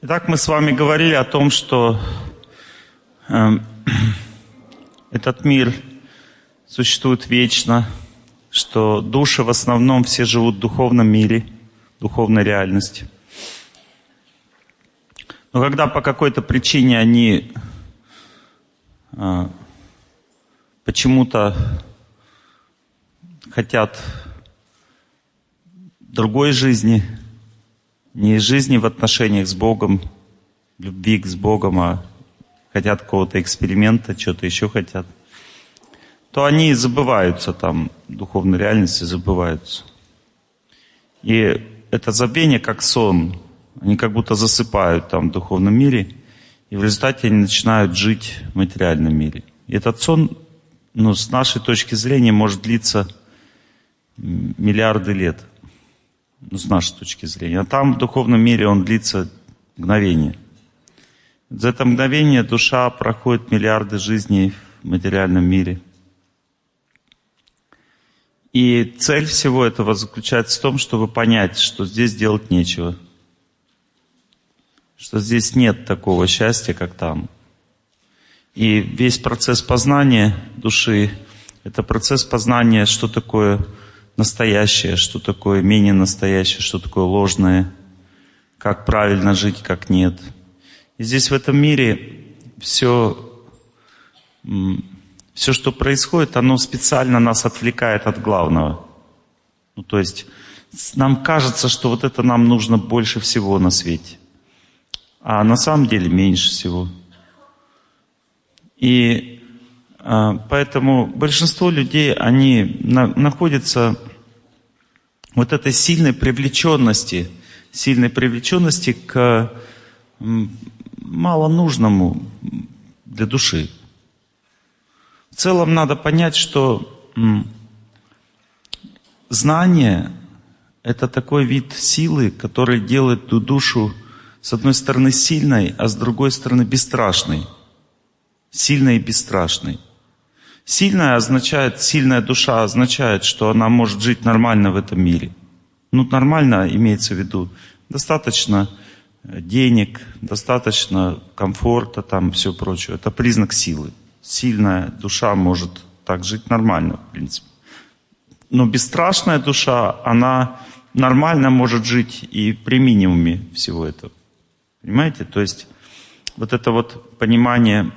Итак, мы с вами говорили о том, что э, этот мир существует вечно, что души в основном все живут в духовном мире, духовной реальности. Но когда по какой-то причине они э, почему-то хотят другой жизни, не жизни в отношениях с Богом, любви с Богом, а хотят какого-то эксперимента, что-то еще хотят, то они забываются там, духовной реальности забываются. И это забвение как сон. Они как будто засыпают там в духовном мире, и в результате они начинают жить в материальном мире. И этот сон, ну, с нашей точки зрения, может длиться миллиарды лет ну, с нашей точки зрения. А там, в духовном мире, он длится мгновение. За это мгновение душа проходит миллиарды жизней в материальном мире. И цель всего этого заключается в том, чтобы понять, что здесь делать нечего. Что здесь нет такого счастья, как там. И весь процесс познания души – это процесс познания, что такое настоящее, что такое менее настоящее, что такое ложное, как правильно жить, как нет. И здесь в этом мире все, все, что происходит, оно специально нас отвлекает от главного. Ну, то есть нам кажется, что вот это нам нужно больше всего на свете. А на самом деле меньше всего. И а, поэтому большинство людей, они на, находятся вот этой сильной привлеченности, сильной привлеченности к мало нужному для души. В целом надо понять, что знание – это такой вид силы, который делает ту душу с одной стороны сильной, а с другой стороны бесстрашной. Сильной и бесстрашной. Сильная означает, сильная душа означает, что она может жить нормально в этом мире. Ну, нормально имеется в виду. Достаточно э, денег, достаточно комфорта, там все прочее. Это признак силы. Сильная душа может так жить нормально, в принципе. Но бесстрашная душа, она нормально может жить и при минимуме всего этого. Понимаете? То есть вот это вот понимание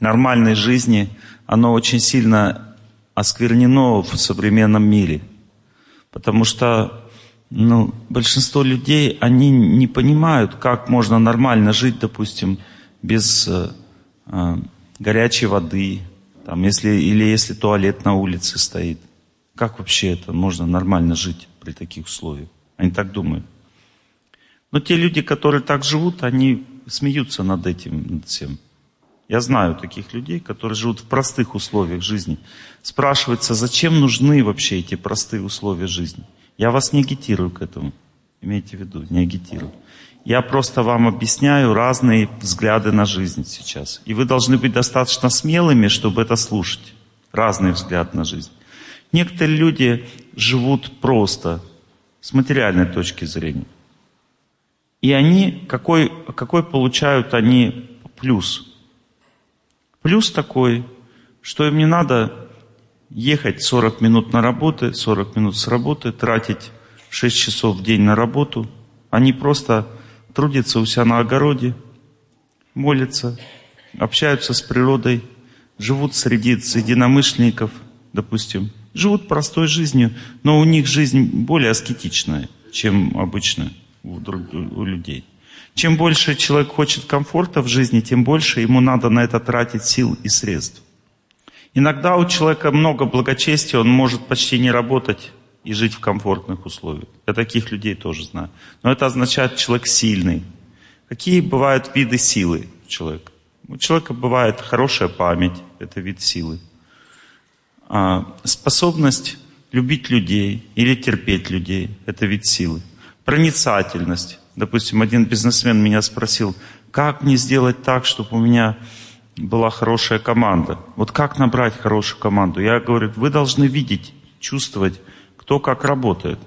нормальной жизни – оно очень сильно осквернено в современном мире. Потому что ну, большинство людей, они не понимают, как можно нормально жить, допустим, без э, э, горячей воды, там, если, или если туалет на улице стоит. Как вообще это можно нормально жить при таких условиях? Они так думают. Но те люди, которые так живут, они смеются над этим, над всем. Я знаю таких людей, которые живут в простых условиях жизни. Спрашивается, зачем нужны вообще эти простые условия жизни? Я вас не агитирую к этому. Имейте в виду, не агитирую. Я просто вам объясняю разные взгляды на жизнь сейчас. И вы должны быть достаточно смелыми, чтобы это слушать. Разные взгляды на жизнь. Некоторые люди живут просто, с материальной точки зрения. И они, какой, какой получают они плюс – Плюс такой, что им не надо ехать 40 минут на работу, 40 минут с работы, тратить 6 часов в день на работу. Они просто трудятся у себя на огороде, молятся, общаются с природой, живут среди единомышленников, допустим. Живут простой жизнью, но у них жизнь более аскетичная, чем обычно у, у людей. Чем больше человек хочет комфорта в жизни, тем больше ему надо на это тратить сил и средств. Иногда у человека много благочестия, он может почти не работать и жить в комфортных условиях. Я таких людей тоже знаю. Но это означает, человек сильный. Какие бывают виды силы у человека? У человека бывает хорошая память, это вид силы. А, способность любить людей или терпеть людей, это вид силы. Проницательность, Допустим, один бизнесмен меня спросил, как мне сделать так, чтобы у меня была хорошая команда? Вот как набрать хорошую команду? Я говорю, вы должны видеть, чувствовать, кто как работает.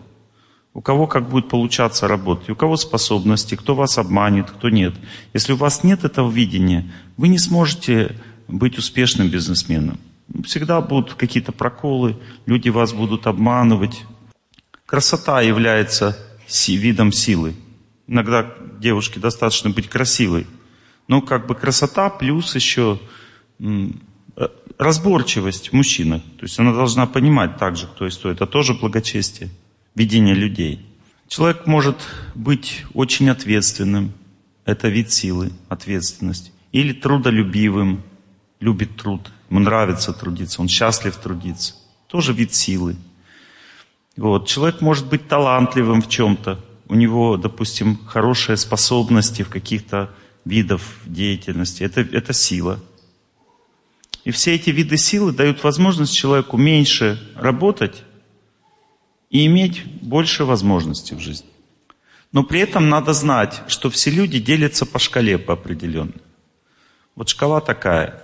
У кого как будет получаться работать, у кого способности, кто вас обманет, кто нет. Если у вас нет этого видения, вы не сможете быть успешным бизнесменом. Всегда будут какие-то проколы, люди вас будут обманывать. Красота является видом силы. Иногда девушке достаточно быть красивой. Но как бы красота плюс еще разборчивость в мужчинах. То есть она должна понимать также, кто есть кто. Это тоже благочестие видение людей. Человек может быть очень ответственным, это вид силы, ответственность, или трудолюбивым, любит труд, ему нравится трудиться, он счастлив трудиться, тоже вид силы. Вот. Человек может быть талантливым в чем-то, у него, допустим, хорошие способности в каких-то видах деятельности, это, это сила. И все эти виды силы дают возможность человеку меньше работать, и иметь больше возможностей в жизни. Но при этом надо знать, что все люди делятся по шкале по определенной. Вот шкала такая.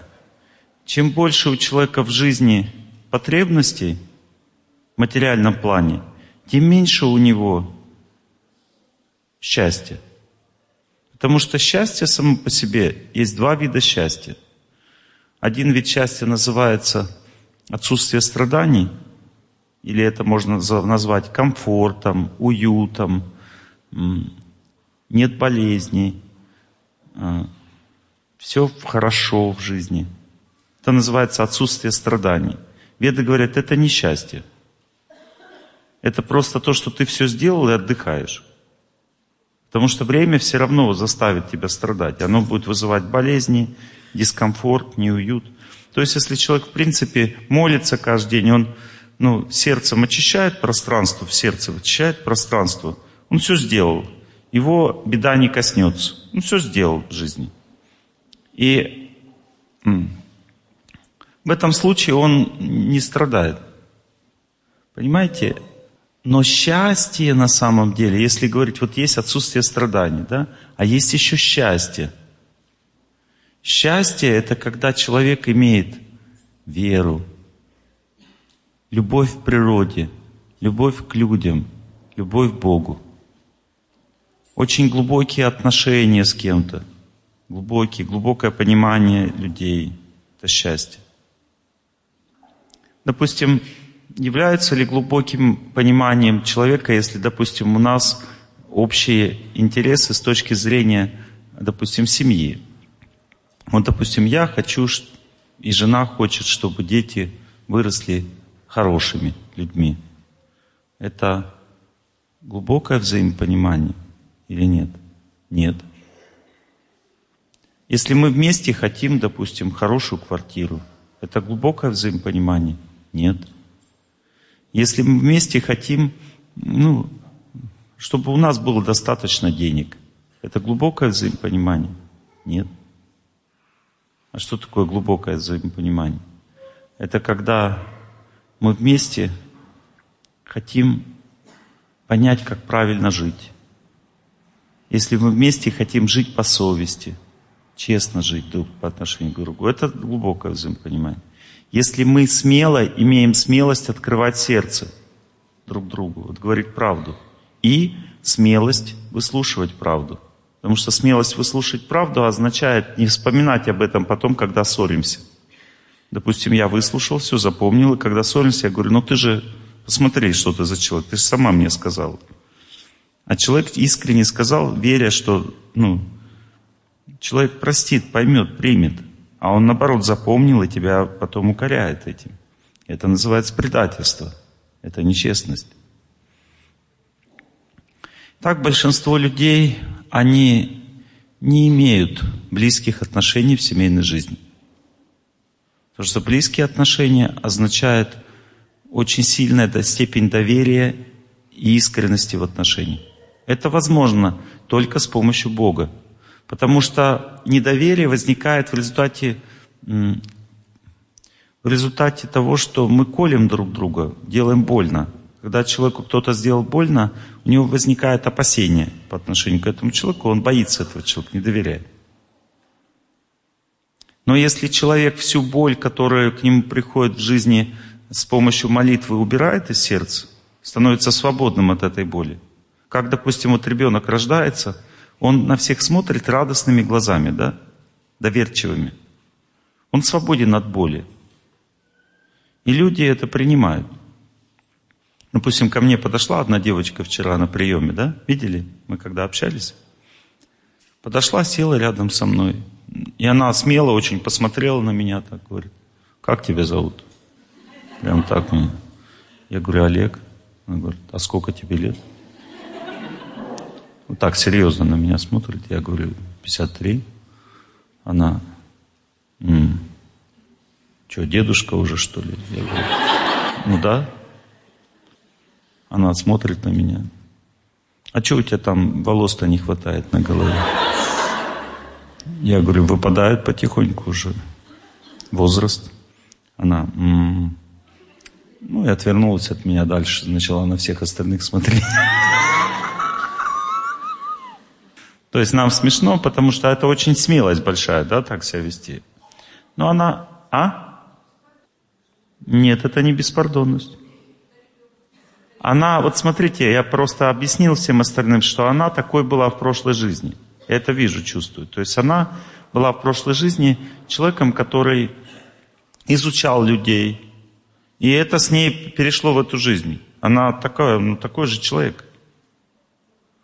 Чем больше у человека в жизни потребностей в материальном плане, тем меньше у него счастья. Потому что счастье само по себе, есть два вида счастья. Один вид счастья называется отсутствие страданий – или это можно назвать комфортом, уютом, нет болезней, а, все хорошо в жизни. Это называется отсутствие страданий. Веды говорят, это не счастье. Это просто то, что ты все сделал и отдыхаешь. Потому что время все равно заставит тебя страдать. Оно будет вызывать болезни, дискомфорт, неуют. То есть, если человек, в принципе, молится каждый день, он ну, сердцем очищает пространство, в сердце очищает пространство, он все сделал. Его беда не коснется. Он все сделал в жизни. И в этом случае он не страдает. Понимаете? Но счастье на самом деле, если говорить, вот есть отсутствие страданий, да, а есть еще счастье. Счастье – это когда человек имеет веру, любовь к природе, любовь к людям, любовь к Богу. Очень глубокие отношения с кем-то, глубокие, глубокое понимание людей. Это счастье. Допустим, является ли глубоким пониманием человека, если, допустим, у нас общие интересы с точки зрения, допустим, семьи. Вот, допустим, я хочу, и жена хочет, чтобы дети выросли хорошими людьми. Это глубокое взаимопонимание или нет? Нет. Если мы вместе хотим, допустим, хорошую квартиру, это глубокое взаимопонимание? Нет. Если мы вместе хотим, ну, чтобы у нас было достаточно денег, это глубокое взаимопонимание? Нет. А что такое глубокое взаимопонимание? Это когда мы вместе хотим понять, как правильно жить. Если мы вместе хотим жить по совести, честно жить друг по отношению к другу, это глубокое взаимопонимание. Если мы смело имеем смелость открывать сердце друг другу, вот говорить правду, и смелость выслушивать правду. Потому что смелость выслушать правду означает не вспоминать об этом потом, когда ссоримся. Допустим, я выслушал все, запомнил, и когда ссоримся, я говорю, ну ты же посмотри, что ты за человек, ты же сама мне сказала. А человек искренне сказал, веря, что ну, человек простит, поймет, примет. А он, наоборот, запомнил и тебя потом укоряет этим. Это называется предательство. Это нечестность. Так большинство людей, они не имеют близких отношений в семейной жизни. Потому что близкие отношения означают очень сильная степень доверия и искренности в отношениях. Это возможно только с помощью Бога. Потому что недоверие возникает в результате, в результате того, что мы колем друг друга, делаем больно. Когда человеку кто-то сделал больно, у него возникает опасение по отношению к этому человеку, он боится этого человека, не доверяет. Но если человек всю боль, которая к нему приходит в жизни с помощью молитвы, убирает из сердца, становится свободным от этой боли. Как, допустим, вот ребенок рождается, он на всех смотрит радостными глазами, да, доверчивыми. Он свободен от боли. И люди это принимают. Допустим, ко мне подошла одна девочка вчера на приеме, да? Видели? Мы когда общались. Подошла, села рядом со мной. И она смело очень посмотрела на меня, так говорит, как тебя зовут? Прям так мне. Я говорю, Олег. Она говорит, а сколько тебе лет? Вот так серьезно на меня смотрит. Я говорю, 53. Она, м-м, что, дедушка уже, что ли? Я говорю, ну да. Она смотрит на меня. А что у тебя там волос-то не хватает на голове? Я говорю, выпадают потихоньку уже. Возраст. Она, м-м. ну и отвернулась от меня дальше, начала на всех остальных смотреть. То есть нам смешно, потому что это очень смелость большая, да, так себя вести. Но она, а? Нет, это не беспардонность. Она, вот смотрите, я просто объяснил всем остальным, что она такой была в прошлой жизни. Я это вижу, чувствую. То есть она была в прошлой жизни человеком, который изучал людей. И это с ней перешло в эту жизнь. Она такая, ну, такой же человек.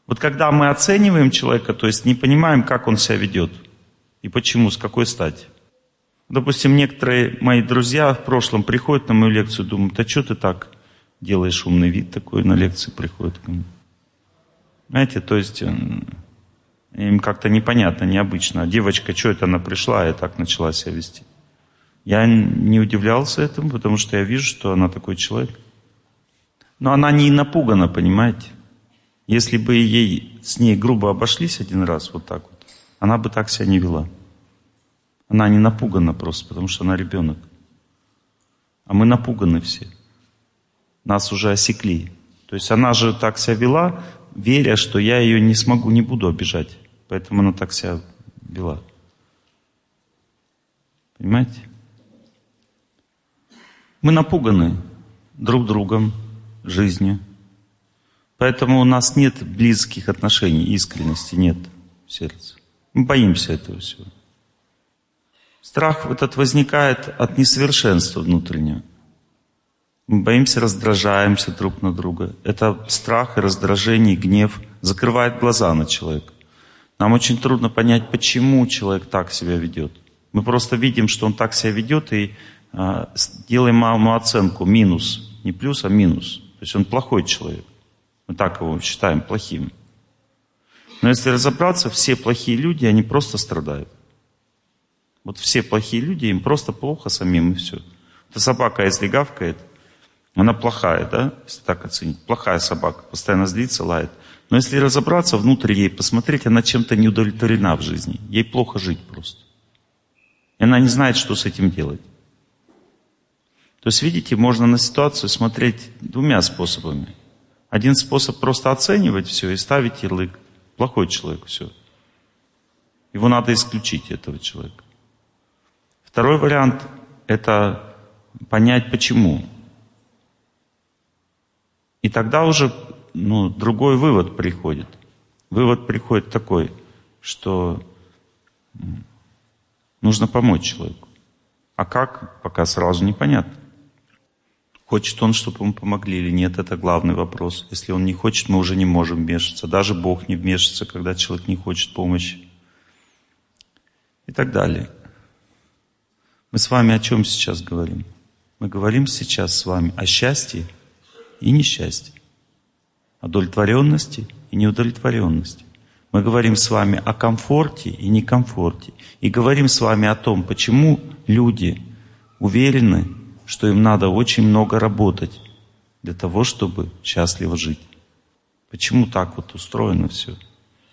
Вот когда мы оцениваем человека, то есть не понимаем, как он себя ведет и почему, с какой стати. Допустим, некоторые мои друзья в прошлом приходят на мою лекцию, думают, а что ты так делаешь умный вид такой, на лекции приходят ко мне. Знаете, то есть им как-то непонятно, необычно. Девочка, что это она пришла и так начала себя вести. Я не удивлялся этому, потому что я вижу, что она такой человек. Но она не напугана, понимаете? Если бы ей с ней грубо обошлись один раз, вот так вот, она бы так себя не вела. Она не напугана просто, потому что она ребенок. А мы напуганы все. Нас уже осекли. То есть она же так себя вела, веря, что я ее не смогу, не буду обижать. Поэтому она так себя вела. Понимаете? Мы напуганы друг другом, жизнью. Поэтому у нас нет близких отношений, искренности нет в сердце. Мы боимся этого всего. Страх этот возникает от несовершенства внутреннего. Мы боимся, раздражаемся друг на друга. Это страх и раздражение, и гнев закрывает глаза на человека. Нам очень трудно понять, почему человек так себя ведет. Мы просто видим, что он так себя ведет, и э, делаем ему оценку минус. Не плюс, а минус. То есть он плохой человек. Мы так его считаем плохим. Но если разобраться, все плохие люди, они просто страдают. Вот все плохие люди, им просто плохо самим и все. Эта собака, если гавкает, она плохая, да, если так оценить. Плохая собака, постоянно злится, лает. Но если разобраться внутрь ей, посмотреть, она чем-то не удовлетворена в жизни. Ей плохо жить просто. И она не знает, что с этим делать. То есть, видите, можно на ситуацию смотреть двумя способами. Один способ просто оценивать все и ставить ярлык. Плохой человек, все. Его надо исключить, этого человека. Второй вариант – это понять, почему. И тогда уже ну, другой вывод приходит. Вывод приходит такой, что нужно помочь человеку. А как, пока сразу непонятно. Хочет он, чтобы ему помогли или нет, это главный вопрос. Если он не хочет, мы уже не можем вмешаться. Даже Бог не вмешивается, когда человек не хочет помощи. И так далее. Мы с вами о чем сейчас говорим? Мы говорим сейчас с вами о счастье и несчастье, о удовлетворенности и неудовлетворенности. Мы говорим с вами о комфорте и некомфорте. И говорим с вами о том, почему люди уверены, что им надо очень много работать для того, чтобы счастливо жить. Почему так вот устроено все?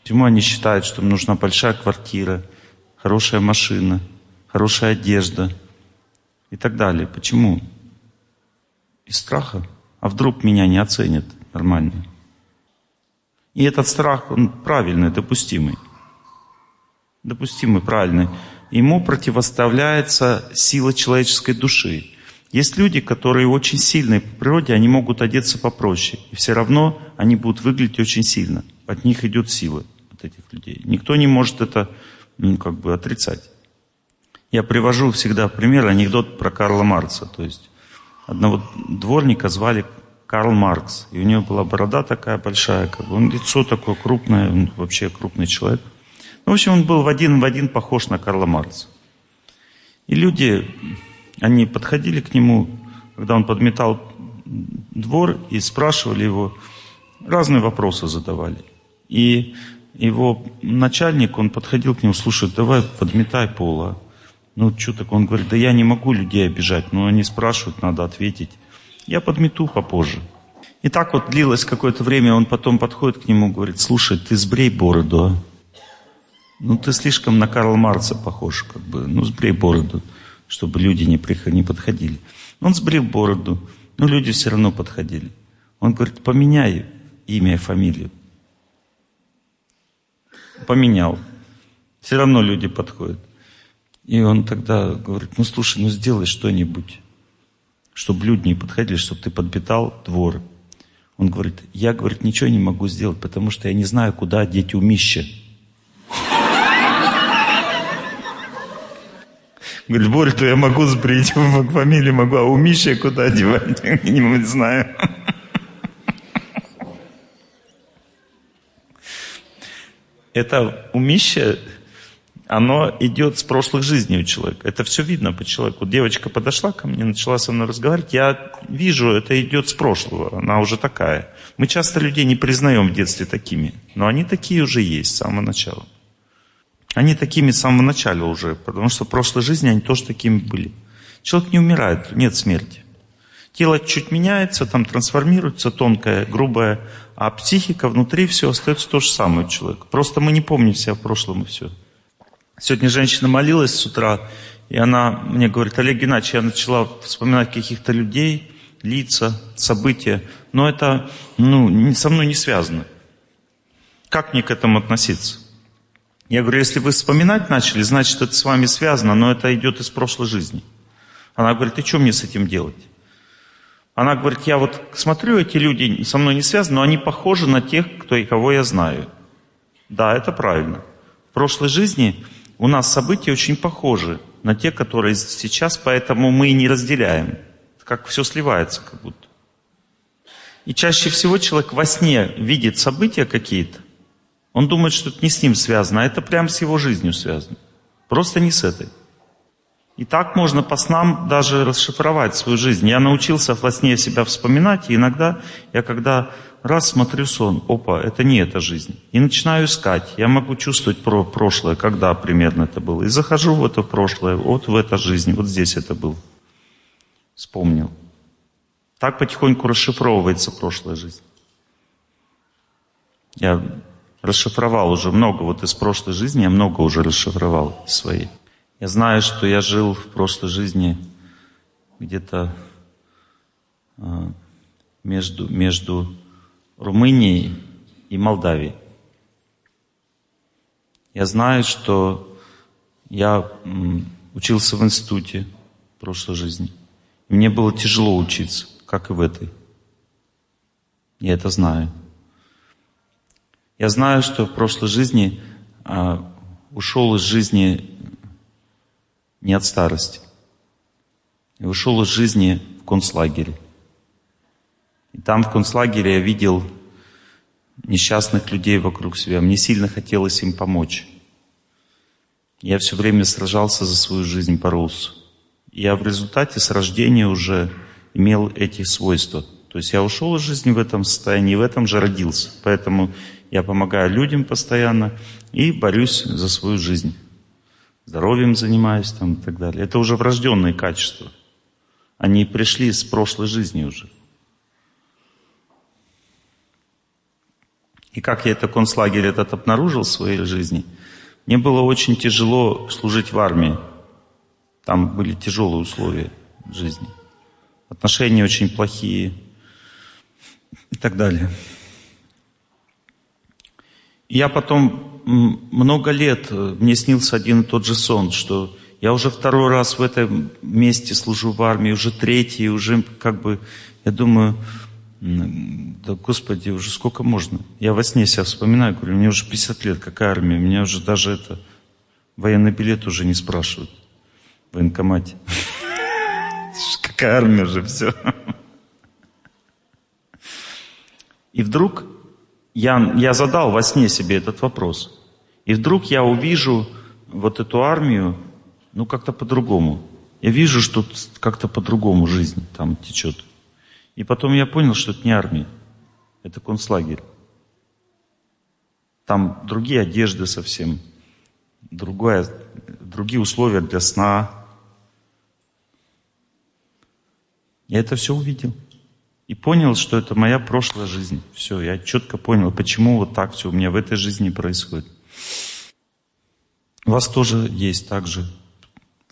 Почему они считают, что им нужна большая квартира, хорошая машина, хорошая одежда и так далее? Почему? Из страха. А вдруг меня не оценят нормально? И этот страх, он правильный, допустимый. Допустимый, правильный. Ему противоставляется сила человеческой души. Есть люди, которые очень сильные по природе, они могут одеться попроще. И все равно они будут выглядеть очень сильно. От них идет сила, от этих людей. Никто не может это ну, как бы отрицать. Я привожу всегда пример, анекдот про Карла Маркса. То есть одного дворника звали Карл Маркс. И у него была борода такая большая, как бы, он лицо такое крупное, он вообще крупный человек. Ну, в общем, он был в один в один похож на Карла Маркса. И люди, они подходили к нему, когда он подметал двор, и спрашивали его, разные вопросы задавали. И его начальник, он подходил к нему, слушай, давай подметай пола. Ну, что так? Он говорит, да я не могу людей обижать, но они спрашивают, надо ответить. Я подмету попозже. И так вот длилось какое-то время, он потом подходит к нему, говорит, слушай, ты сбрей бороду, а? Ну, ты слишком на Карла Марца похож, как бы, ну, сбрей бороду, чтобы люди не, приход... не подходили. Он сбрил бороду, но люди все равно подходили. Он говорит, поменяй имя и фамилию. Поменял. Все равно люди подходят. И он тогда говорит, ну слушай, ну сделай что-нибудь чтобы люди не подходили, чтобы ты подпитал двор. Он говорит, я, говорит, ничего не могу сделать, потому что я не знаю, куда деть умище. Говорит, бороду я могу сбрить, фамилию могу, а умище куда одевать? Не знаю. Это умище оно идет с прошлых жизней у человека. Это все видно по человеку. Девочка подошла ко мне, начала со мной разговаривать. Я вижу, это идет с прошлого. Она уже такая. Мы часто людей не признаем в детстве такими. Но они такие уже есть с самого начала. Они такими с самого начала уже. Потому что в прошлой жизни они тоже такими были. Человек не умирает, нет смерти. Тело чуть меняется, там трансформируется, тонкое, грубое, а психика внутри все остается то же самое у человека. Просто мы не помним себя в прошлом и все. Сегодня женщина молилась с утра, и она мне говорит, Олег Геннадьевич, я начала вспоминать каких-то людей, лица, события, но это ну, со мной не связано. Как мне к этому относиться? Я говорю, если вы вспоминать начали, значит, это с вами связано, но это идет из прошлой жизни. Она говорит, и что мне с этим делать? Она говорит, я вот смотрю, эти люди со мной не связаны, но они похожи на тех, кто и кого я знаю. Да, это правильно. В прошлой жизни у нас события очень похожи на те, которые сейчас, поэтому мы и не разделяем. Как все сливается как будто. И чаще всего человек во сне видит события какие-то, он думает, что это не с ним связано, а это прямо с его жизнью связано. Просто не с этой. И так можно по снам даже расшифровать свою жизнь. Я научился во сне себя вспоминать, и иногда я когда Раз смотрю сон, опа, это не эта жизнь. И начинаю искать. Я могу чувствовать про прошлое, когда примерно это было. И захожу в это прошлое, вот в этой жизни, вот здесь это был. Вспомнил. Так потихоньку расшифровывается прошлая жизнь. Я расшифровал уже много вот из прошлой жизни, я много уже расшифровал своей. Я знаю, что я жил в прошлой жизни где-то а, между, между Румынии и Молдавии. Я знаю, что я учился в институте в прошлой жизни. И мне было тяжело учиться, как и в этой. Я это знаю. Я знаю, что в прошлой жизни а, ушел из жизни не от старости. Я ушел из жизни в концлагере. И там в концлагере я видел несчастных людей вокруг себя. Мне сильно хотелось им помочь. Я все время сражался за свою жизнь, боролся. Я в результате с рождения уже имел эти свойства. То есть я ушел из жизни в этом состоянии, и в этом же родился. Поэтому я помогаю людям постоянно и борюсь за свою жизнь. Здоровьем занимаюсь там и так далее. Это уже врожденные качества. Они пришли с прошлой жизни уже. И как я это концлагерь этот обнаружил в своей жизни, мне было очень тяжело служить в армии. Там были тяжелые условия жизни. Отношения очень плохие и так далее. Я потом много лет, э, мне снился один и тот же сон, что Я уже второй раз в этом месте служу в армии, уже третий, уже как бы, я думаю, да, Господи, уже сколько можно? Я во сне себя вспоминаю, говорю, мне уже 50 лет, какая армия? Меня уже даже это, военный билет уже не спрашивают в военкомате. Какая армия же, все. И вдруг я, я задал во сне себе этот вопрос. И вдруг я увижу вот эту армию, ну как-то по-другому. Я вижу, что как-то по-другому жизнь там течет. И потом я понял, что это не армия, это концлагерь. Там другие одежды совсем, другое, другие условия для сна. Я это все увидел. И понял, что это моя прошлая жизнь. Все, я четко понял, почему вот так все у меня в этой жизни происходит. У вас тоже есть так же.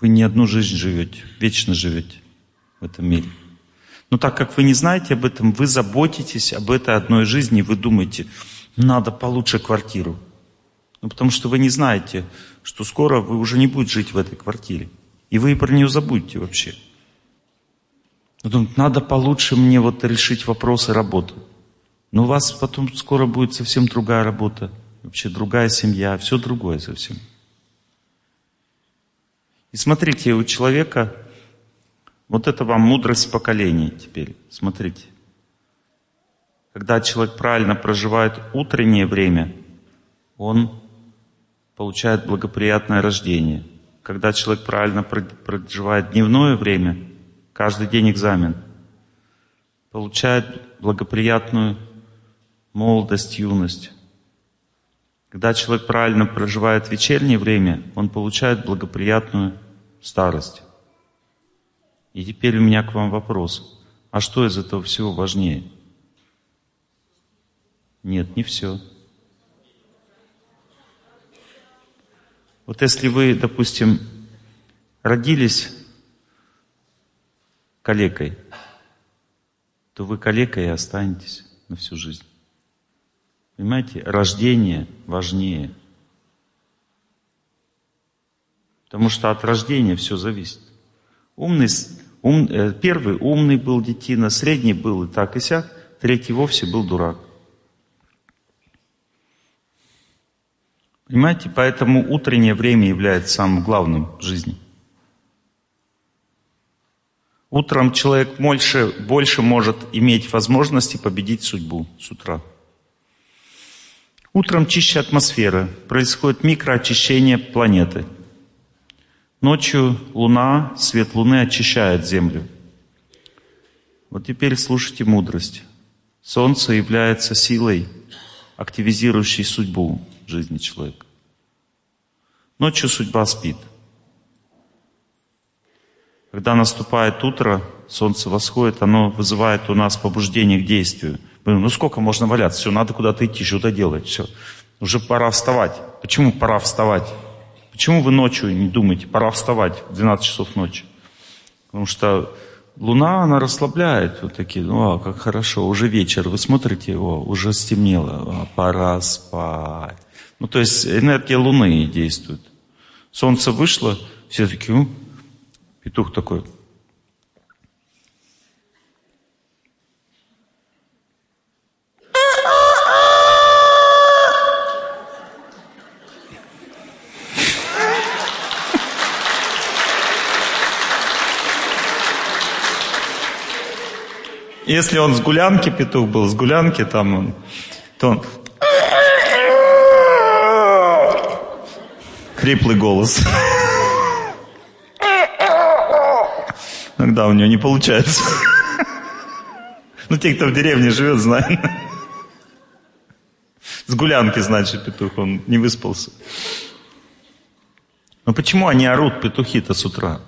Вы не одну жизнь живете, вечно живете в этом мире. Но так как вы не знаете об этом, вы заботитесь об этой одной жизни, вы думаете, надо получше квартиру. Ну, потому что вы не знаете, что скоро вы уже не будете жить в этой квартире. И вы про нее забудете вообще. Вы думаете, надо получше мне вот решить вопросы работы. Но у вас потом скоро будет совсем другая работа, вообще другая семья, все другое совсем. И смотрите, у человека вот это вам мудрость поколений теперь. Смотрите. Когда человек правильно проживает утреннее время, он получает благоприятное рождение. Когда человек правильно проживает дневное время, каждый день экзамен, получает благоприятную молодость, юность. Когда человек правильно проживает вечернее время, он получает благоприятную старость. И теперь у меня к вам вопрос. А что из этого всего важнее? Нет, не все. Вот если вы, допустим, родились калекой, то вы калекой и останетесь на всю жизнь. Понимаете, рождение важнее. Потому что от рождения все зависит. Умный Ум, э, первый умный был детина, средний был и так и сяк, третий вовсе был дурак. Понимаете, поэтому утреннее время является самым главным в жизни. Утром человек больше, больше может иметь возможности победить судьбу с утра. Утром чище атмосфера, происходит микроочищение планеты – Ночью луна, свет луны очищает землю. Вот теперь слушайте мудрость. Солнце является силой, активизирующей судьбу жизни человека. Ночью судьба спит. Когда наступает утро, солнце восходит, оно вызывает у нас побуждение к действию. Мы ну сколько можно валяться? Все, надо куда-то идти, что-то делать. Все. Уже пора вставать. Почему пора вставать? Почему вы ночью не думаете, пора вставать в 12 часов ночи? Потому что луна, она расслабляет. Вот такие, ну, а, как хорошо, уже вечер, вы смотрите, о, уже стемнело, а, пора спать. Ну, то есть энергия луны действует. Солнце вышло, все такие, петух такой, Если он с гулянки, петух был с гулянки, там он, то он... Хриплый голос. Иногда у него не получается. Ну, те, кто в деревне живет, знают. С гулянки, значит, петух, он не выспался. Но почему они орут, петухи-то, с утра?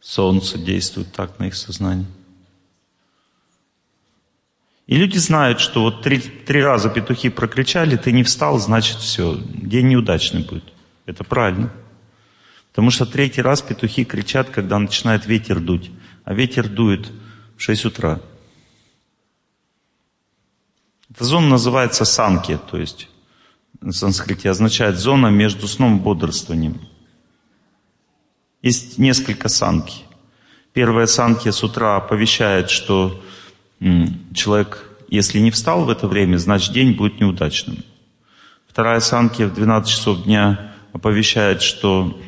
Солнце действует так на их сознание. И люди знают, что вот три, три раза петухи прокричали, ты не встал, значит все, день неудачный будет. Это правильно. Потому что третий раз петухи кричат, когда начинает ветер дуть. А ветер дует в 6 утра. Эта зона называется санки, то есть на санскрите означает зона между сном и бодрствованием. Есть несколько санки. Первая санки с утра оповещает, что человек, если не встал в это время, значит день будет неудачным. Вторая санки в 12 часов дня оповещает, что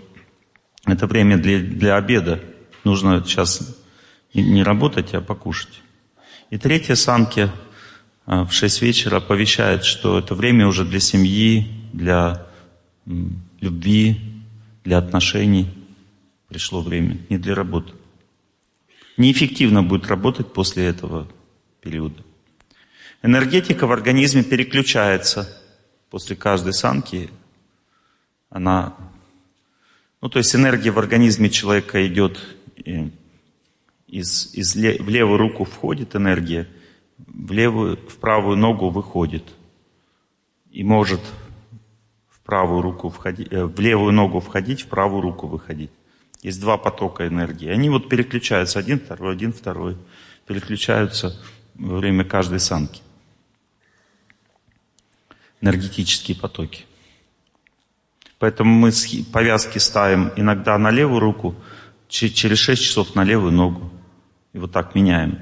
это время для, для обеда. Нужно сейчас не работать, а покушать. И третья санки а, в 6 вечера оповещает, что это время уже для семьи, для любви, для отношений. Пришло время, не для работы. Неэффективно будет работать после этого периода. Энергетика в организме переключается после каждой санки. Она, ну то есть энергия в организме человека идет из, из, в левую руку входит энергия, в левую, в правую ногу выходит. И может в правую руку входить, э, в левую ногу входить, в правую руку выходить. Есть два потока энергии. Они вот переключаются, один, второй, один, второй. Переключаются во время каждой санки. Энергетические потоки. Поэтому мы повязки ставим иногда на левую руку, через 6 часов на левую ногу. И вот так меняем.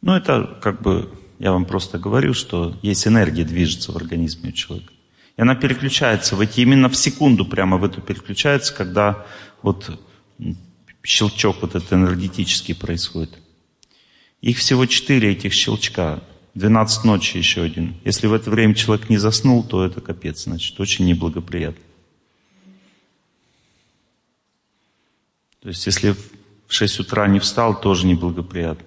Ну, это как бы, я вам просто говорю, что есть энергия движется в организме у человека. И она переключается в эти, именно в секунду прямо в эту переключается, когда вот щелчок вот этот энергетический происходит. Их всего четыре этих щелчка. 12 ночи еще один. Если в это время человек не заснул, то это капец, значит, очень неблагоприятно. То есть, если в 6 утра не встал, тоже неблагоприятно.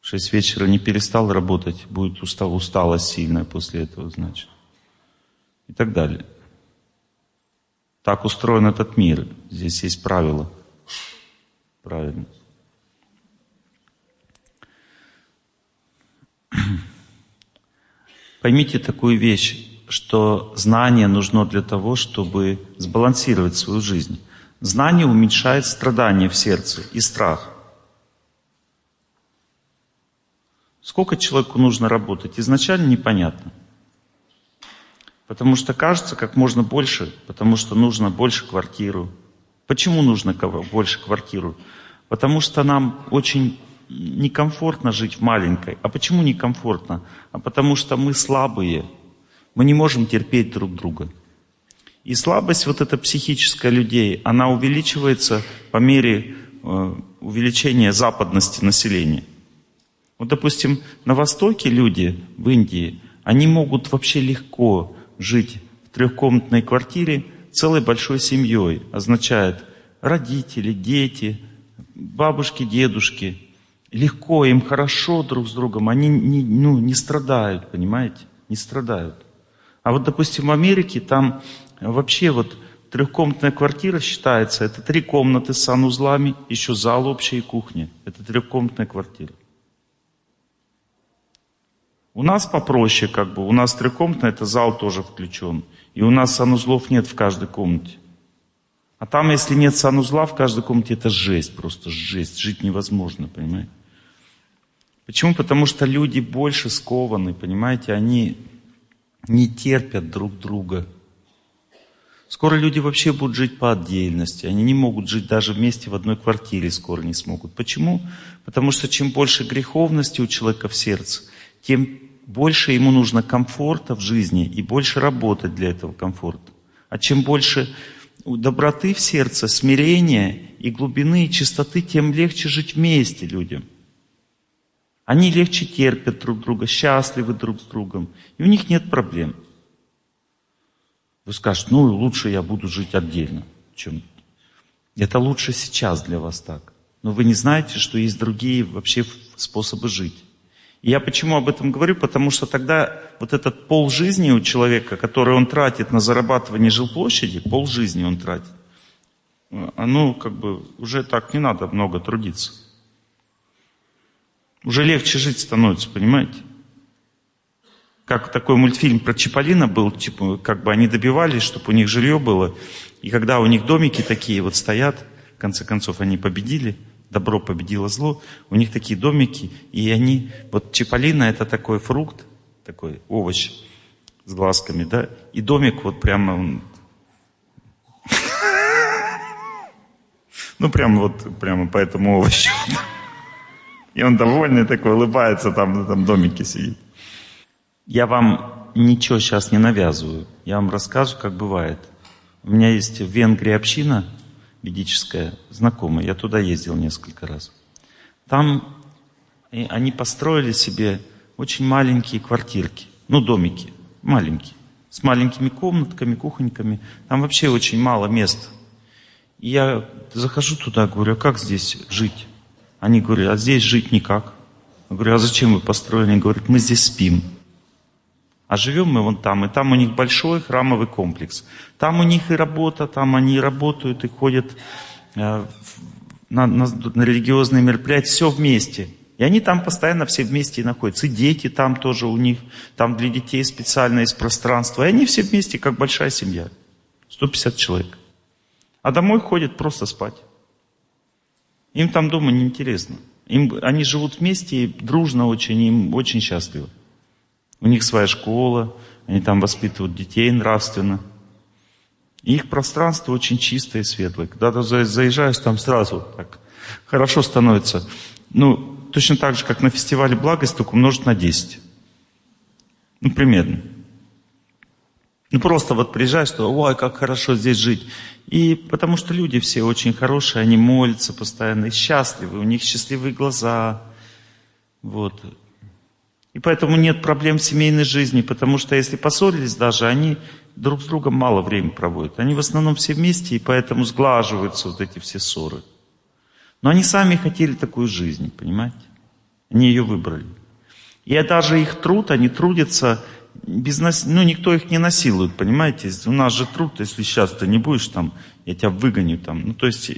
6 вечера не перестал работать, будет устал, усталость сильная после этого, значит. И так далее. Так устроен этот мир. Здесь есть правила. Правильно. Поймите такую вещь, что знание нужно для того, чтобы сбалансировать свою жизнь. Знание уменьшает страдания в сердце и страх. Сколько человеку нужно работать, изначально непонятно. Потому что кажется, как можно больше, потому что нужно больше квартиру. Почему нужно больше квартиру? Потому что нам очень некомфортно жить в маленькой. А почему некомфортно? А потому что мы слабые. Мы не можем терпеть друг друга. И слабость вот эта психическая людей, она увеличивается по мере э, увеличения западности населения. Вот, допустим, на Востоке люди в Индии, они могут вообще легко жить в трехкомнатной квартире целой большой семьей. Означает родители, дети, бабушки, дедушки. Легко, им хорошо друг с другом, они не, ну, не страдают, понимаете? Не страдают. А вот, допустим, в Америке там вообще вот трехкомнатная квартира считается, это три комнаты с санузлами, еще зал общей кухни. Это трехкомнатная квартира. У нас попроще, как бы, у нас трехкомнатная, это зал тоже включен. И у нас санузлов нет в каждой комнате. А там, если нет санузла в каждой комнате, это жесть, просто жесть. Жить невозможно, понимаете? Почему? Потому что люди больше скованы, понимаете? Они не терпят друг друга. Скоро люди вообще будут жить по отдельности. Они не могут жить даже вместе в одной квартире, скоро не смогут. Почему? Потому что чем больше греховности у человека в сердце, тем больше ему нужно комфорта в жизни и больше работать для этого комфорта. А чем больше доброты в сердце, смирения и глубины, и чистоты, тем легче жить вместе людям. Они легче терпят друг друга, счастливы друг с другом, и у них нет проблем. Вы скажете, ну лучше я буду жить отдельно. Чем... Это лучше сейчас для вас так. Но вы не знаете, что есть другие вообще способы жить. Я почему об этом говорю? Потому что тогда вот этот пол жизни у человека, который он тратит на зарабатывание жилплощади, пол жизни он тратит, оно как бы уже так не надо много трудиться. Уже легче жить становится, понимаете? Как такой мультфильм про Чиполлино был, типа, как бы они добивались, чтобы у них жилье было. И когда у них домики такие вот стоят, в конце концов они победили – добро победило зло, у них такие домики, и они, вот чиполлино это такой фрукт, такой овощ с глазками, да, и домик вот прямо, Ну, прям вот, прямо по этому овощу. И он довольный такой, улыбается, там на этом домике сидит. Я вам ничего сейчас не навязываю. Я вам рассказываю, как бывает. У меня есть в Венгрии община ведическая, знакомая. Я туда ездил несколько раз. Там они построили себе очень маленькие квартирки, ну, домики, маленькие, с маленькими комнатками, кухоньками. Там вообще очень мало места. И я захожу туда, говорю, а как здесь жить? Они говорят, а здесь жить никак. Я говорю, а зачем вы построили? Они говорят, мы здесь спим. А живем мы вон там, и там у них большой храмовый комплекс. Там у них и работа, там они работают и ходят э, на, на, на религиозные мероприятия, все вместе. И они там постоянно все вместе и находятся. И дети там тоже у них, там для детей специально есть пространство. И они все вместе, как большая семья. 150 человек. А домой ходят просто спать. Им там дома неинтересно. Им, они живут вместе, и дружно очень, им очень счастливо. У них своя школа, они там воспитывают детей нравственно. И их пространство очень чистое и светлое. Когда ты заезжаешь, там сразу так хорошо становится. Ну, точно так же, как на фестивале благость, только умножить на 10. Ну, примерно. Ну, просто вот приезжаешь, что, ой, как хорошо здесь жить. И потому что люди все очень хорошие, они молятся постоянно и счастливы, у них счастливые глаза. Вот. И поэтому нет проблем в семейной жизни, потому что если поссорились даже, они друг с другом мало времени проводят. Они в основном все вместе, и поэтому сглаживаются вот эти все ссоры. Но они сами хотели такую жизнь, понимаете? Они ее выбрали. И даже их труд, они трудятся без нас, ну, никто их не насилует, понимаете? У нас же труд, если сейчас ты не будешь там, я тебя выгоню там. Ну, то есть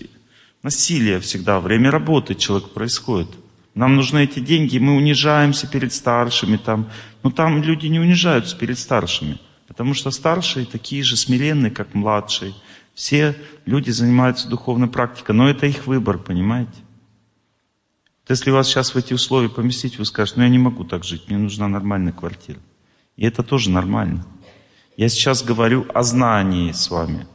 насилие всегда, время работы человек происходит. Нам нужны эти деньги, мы унижаемся перед старшими там. Но там люди не унижаются перед старшими, потому что старшие такие же смиренные, как младшие. Все люди занимаются духовной практикой, но это их выбор, понимаете? если вас сейчас в эти условия поместить, вы скажете, ну я не могу так жить, мне нужна нормальная квартира. И это тоже нормально. Я сейчас говорю о знании с вами.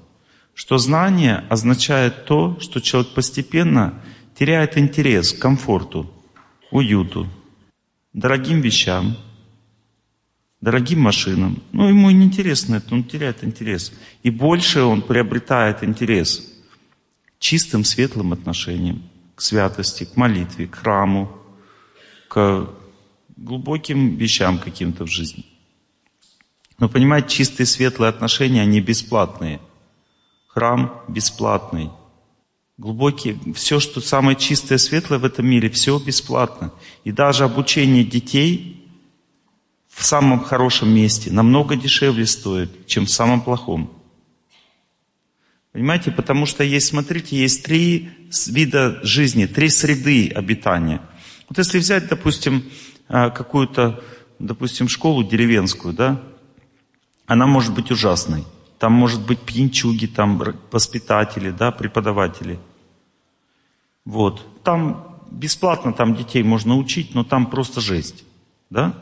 Что знание означает то, что человек постепенно теряет интерес к комфорту, уюту, дорогим вещам, дорогим машинам. Ну, ему не интересно это, он теряет интерес. И больше он приобретает интерес чистым, светлым отношениям, к святости, к молитве, к храму, к глубоким вещам каким-то в жизни. Но понимаете, чистые светлые отношения, они бесплатные. Храм бесплатный. Глубокие, все, что самое чистое, светлое в этом мире, все бесплатно. И даже обучение детей в самом хорошем месте намного дешевле стоит, чем в самом плохом. Понимаете, потому что есть, смотрите, есть три вида жизни, три среды обитания. Вот если взять, допустим, а, какую-то, допустим, школу деревенскую, да, она может быть ужасной. Там может быть пьянчуги, там воспитатели, да, преподаватели. Вот. Там бесплатно там детей можно учить, но там просто жесть. Да?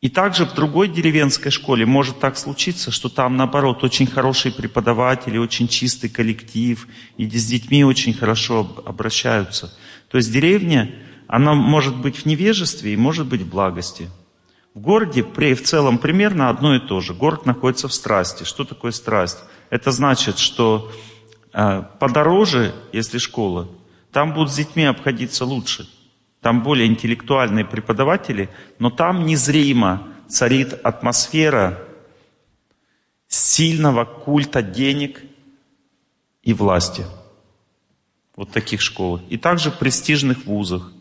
И также в другой деревенской школе может так случиться, что там наоборот очень хорошие преподаватели, очень чистый коллектив, и с детьми очень хорошо обращаются. То есть деревня, она может быть в невежестве и может быть в благости. В городе при, в целом примерно одно и то же. Город находится в страсти. Что такое страсть? Это значит, что э, подороже, если школа, там будут с детьми обходиться лучше. Там более интеллектуальные преподаватели, но там незримо царит атмосфера сильного культа денег и власти. Вот таких школах. И также в престижных вузах.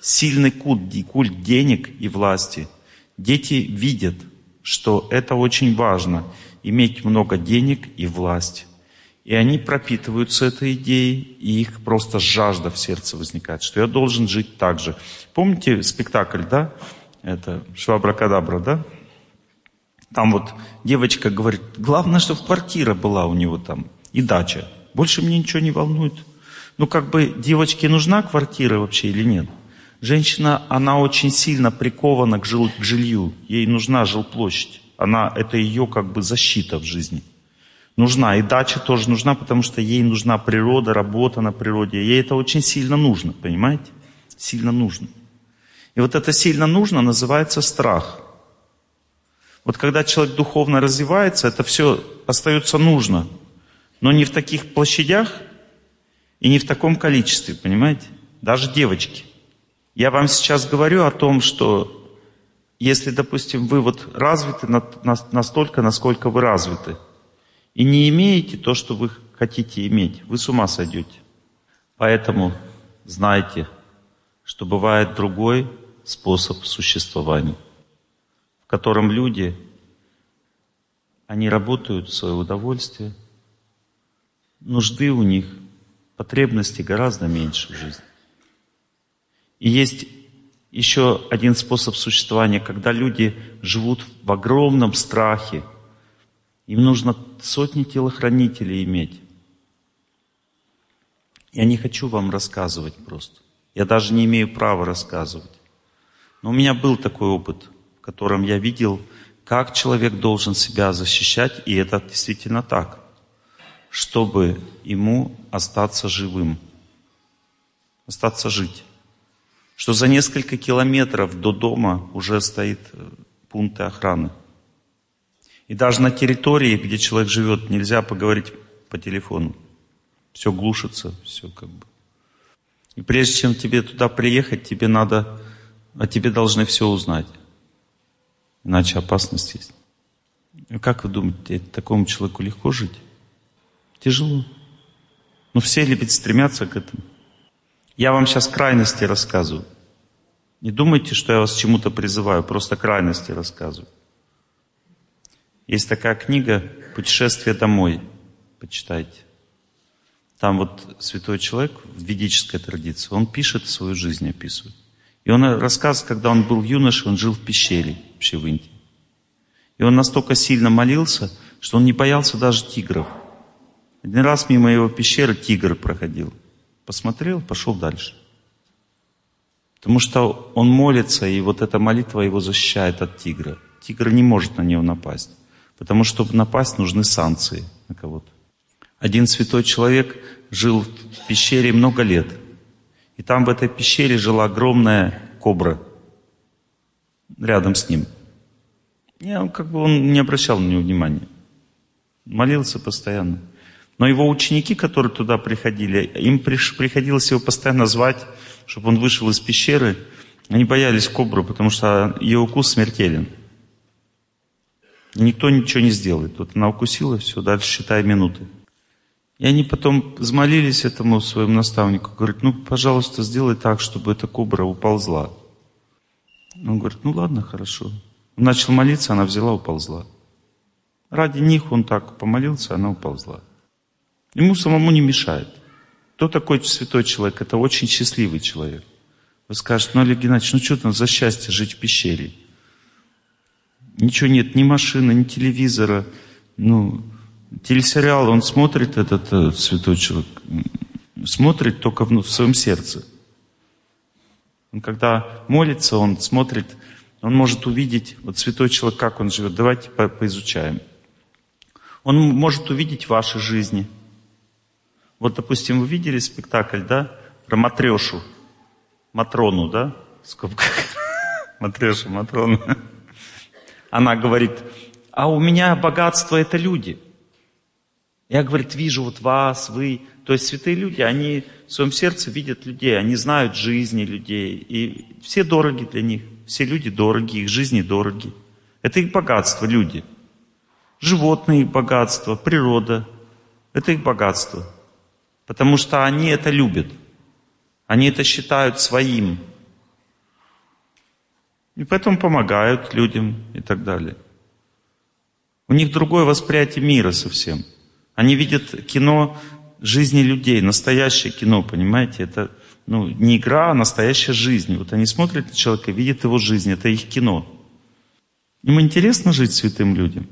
Сильный культ, культ денег и власти – Дети видят, что это очень важно, иметь много денег и власть. И они пропитываются этой идеей, и их просто жажда в сердце возникает, что я должен жить так же. Помните спектакль, да? Это Швабракадабра, да? Там вот девочка говорит, главное, чтобы квартира была у него там и дача. Больше мне ничего не волнует. Ну, как бы девочке нужна квартира вообще или нет? Женщина, она очень сильно прикована к, жил, к жилью. Ей нужна жилплощадь. Она, это ее как бы защита в жизни. Нужна. И дача тоже нужна, потому что ей нужна природа, работа на природе. Ей это очень сильно нужно, понимаете? Сильно нужно. И вот это сильно нужно называется страх. Вот когда человек духовно развивается, это все остается нужно. Но не в таких площадях и не в таком количестве, понимаете? Даже девочки. Я вам сейчас говорю о том, что если, допустим, вы вот развиты настолько, насколько вы развиты, и не имеете то, что вы хотите иметь, вы с ума сойдете. Поэтому знайте, что бывает другой способ существования, в котором люди, они работают в свое удовольствие, нужды у них, потребностей гораздо меньше в жизни. И есть еще один способ существования, когда люди живут в огромном страхе. Им нужно сотни телохранителей иметь. Я не хочу вам рассказывать просто. Я даже не имею права рассказывать. Но у меня был такой опыт, в котором я видел, как человек должен себя защищать, и это действительно так, чтобы ему остаться живым, остаться жить что за несколько километров до дома уже стоит э, пункты охраны. И даже на территории, где человек живет, нельзя поговорить по телефону. Все глушится, все как бы. И прежде чем тебе туда приехать, тебе надо, а тебе должны все узнать. Иначе опасность есть. И как вы думаете, такому человеку легко жить? Тяжело. Но все любят стремятся к этому. Я вам сейчас крайности рассказываю. Не думайте, что я вас чему-то призываю, просто крайности рассказываю. Есть такая книга «Путешествие домой». Почитайте. Там вот святой человек в ведической традиции, он пишет свою жизнь, описывает. И он рассказывает, когда он был юношей, он жил в пещере вообще в Индии. И он настолько сильно молился, что он не боялся даже тигров. Один раз мимо его пещеры тигр проходил. Посмотрел, пошел дальше. Потому что он молится, и вот эта молитва его защищает от тигра. Тигр не может на него напасть. Потому что, чтобы напасть, нужны санкции на кого-то. Один святой человек жил в пещере много лет. И там в этой пещере жила огромная кобра рядом с ним. И он как бы он не обращал на него внимания. Молился постоянно. Но его ученики, которые туда приходили, им приходилось его постоянно звать, чтобы он вышел из пещеры. Они боялись кобру, потому что ее укус смертелен. Никто ничего не сделает. Вот она укусила, все, дальше считай минуты. И они потом взмолились этому своему наставнику, говорят, ну, пожалуйста, сделай так, чтобы эта кобра уползла. Он говорит, ну ладно, хорошо. Он начал молиться, она взяла, уползла. Ради них он так помолился, она уползла. Ему самому не мешает. Кто такой святой человек? Это очень счастливый человек. Вы скажете, ну, Олег Геннадьевич, ну что там за счастье жить в пещере? Ничего нет, ни машины, ни телевизора. Ну, телесериал, он смотрит, этот э, святой человек, смотрит только в, в своем сердце. Он когда молится, он смотрит, он может увидеть, вот святой человек, как он живет. Давайте по поизучаем. Он может увидеть ваши жизни – вот, допустим, вы видели спектакль, да, про Матрешу, Матрону, да, в скобках. Матреша, Матрону. Она говорит, а у меня богатство это люди. Я, говорит, вижу вот вас, вы. То есть святые люди, они в своем сердце видят людей, они знают жизни людей. И все дороги для них. Все люди дороги, их жизни дороги. Это их богатство, люди. Животные их богатство, природа. Это их богатство. Потому что они это любят. Они это считают своим. И поэтому помогают людям и так далее. У них другое восприятие мира совсем. Они видят кино жизни людей, настоящее кино, понимаете? Это ну, не игра, а настоящая жизнь. Вот они смотрят на человека, видят его жизнь, это их кино. Им интересно жить святым людям?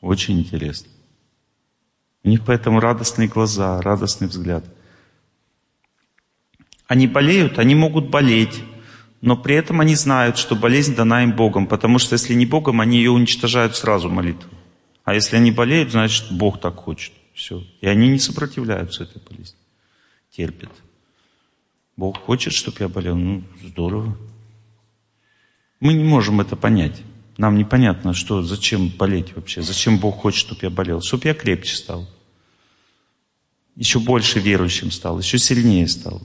Очень интересно. У них поэтому радостные глаза, радостный взгляд. Они болеют, они могут болеть, но при этом они знают, что болезнь дана им Богом, потому что если не Богом, они ее уничтожают сразу, молитву. А если они болеют, значит, Бог так хочет. Все. И они не сопротивляются этой болезни. Терпят. Бог хочет, чтобы я болел. Ну, здорово. Мы не можем это понять. Нам непонятно, что, зачем болеть вообще, зачем Бог хочет, чтобы я болел, чтобы я крепче стал, еще больше верующим стал, еще сильнее стал.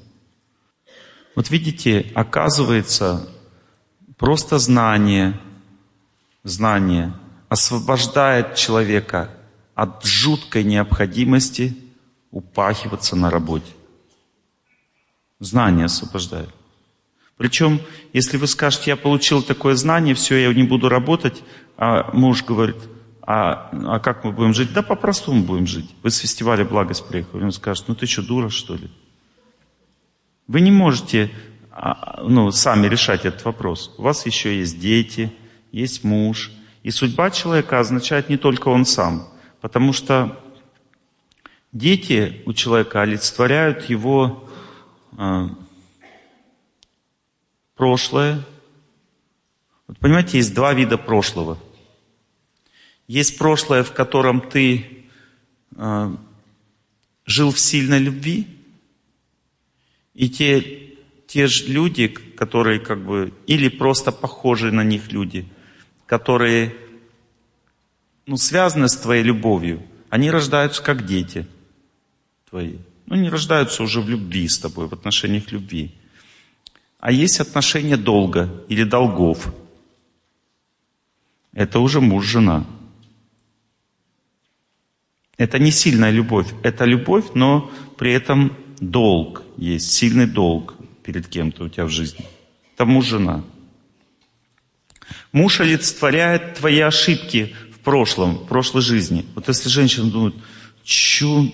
Вот видите, оказывается, просто знание, знание освобождает человека от жуткой необходимости упахиваться на работе. Знание освобождает. Причем, если вы скажете, я получил такое знание, все, я не буду работать, а муж говорит, а, а как мы будем жить? Да по-простому будем жить. Вы с фестиваля «Благость» приехали, он скажет, ну ты что, дура, что ли? Вы не можете а, ну, сами решать этот вопрос. У вас еще есть дети, есть муж. И судьба человека означает не только он сам. Потому что дети у человека олицетворяют его а, прошлое. Вот понимаете, есть два вида прошлого. Есть прошлое, в котором ты э, жил в сильной любви, и те, те же люди, которые как бы, или просто похожие на них люди, которые ну, связаны с твоей любовью, они рождаются как дети твои. Ну, не рождаются уже в любви с тобой, в отношениях любви. А есть отношения долга или долгов. Это уже муж-жена. Это не сильная любовь. Это любовь, но при этом долг есть, сильный долг перед кем-то у тебя в жизни. Это муж-жена. Муж олицетворяет твои ошибки в прошлом, в прошлой жизни. Вот если женщина думает, что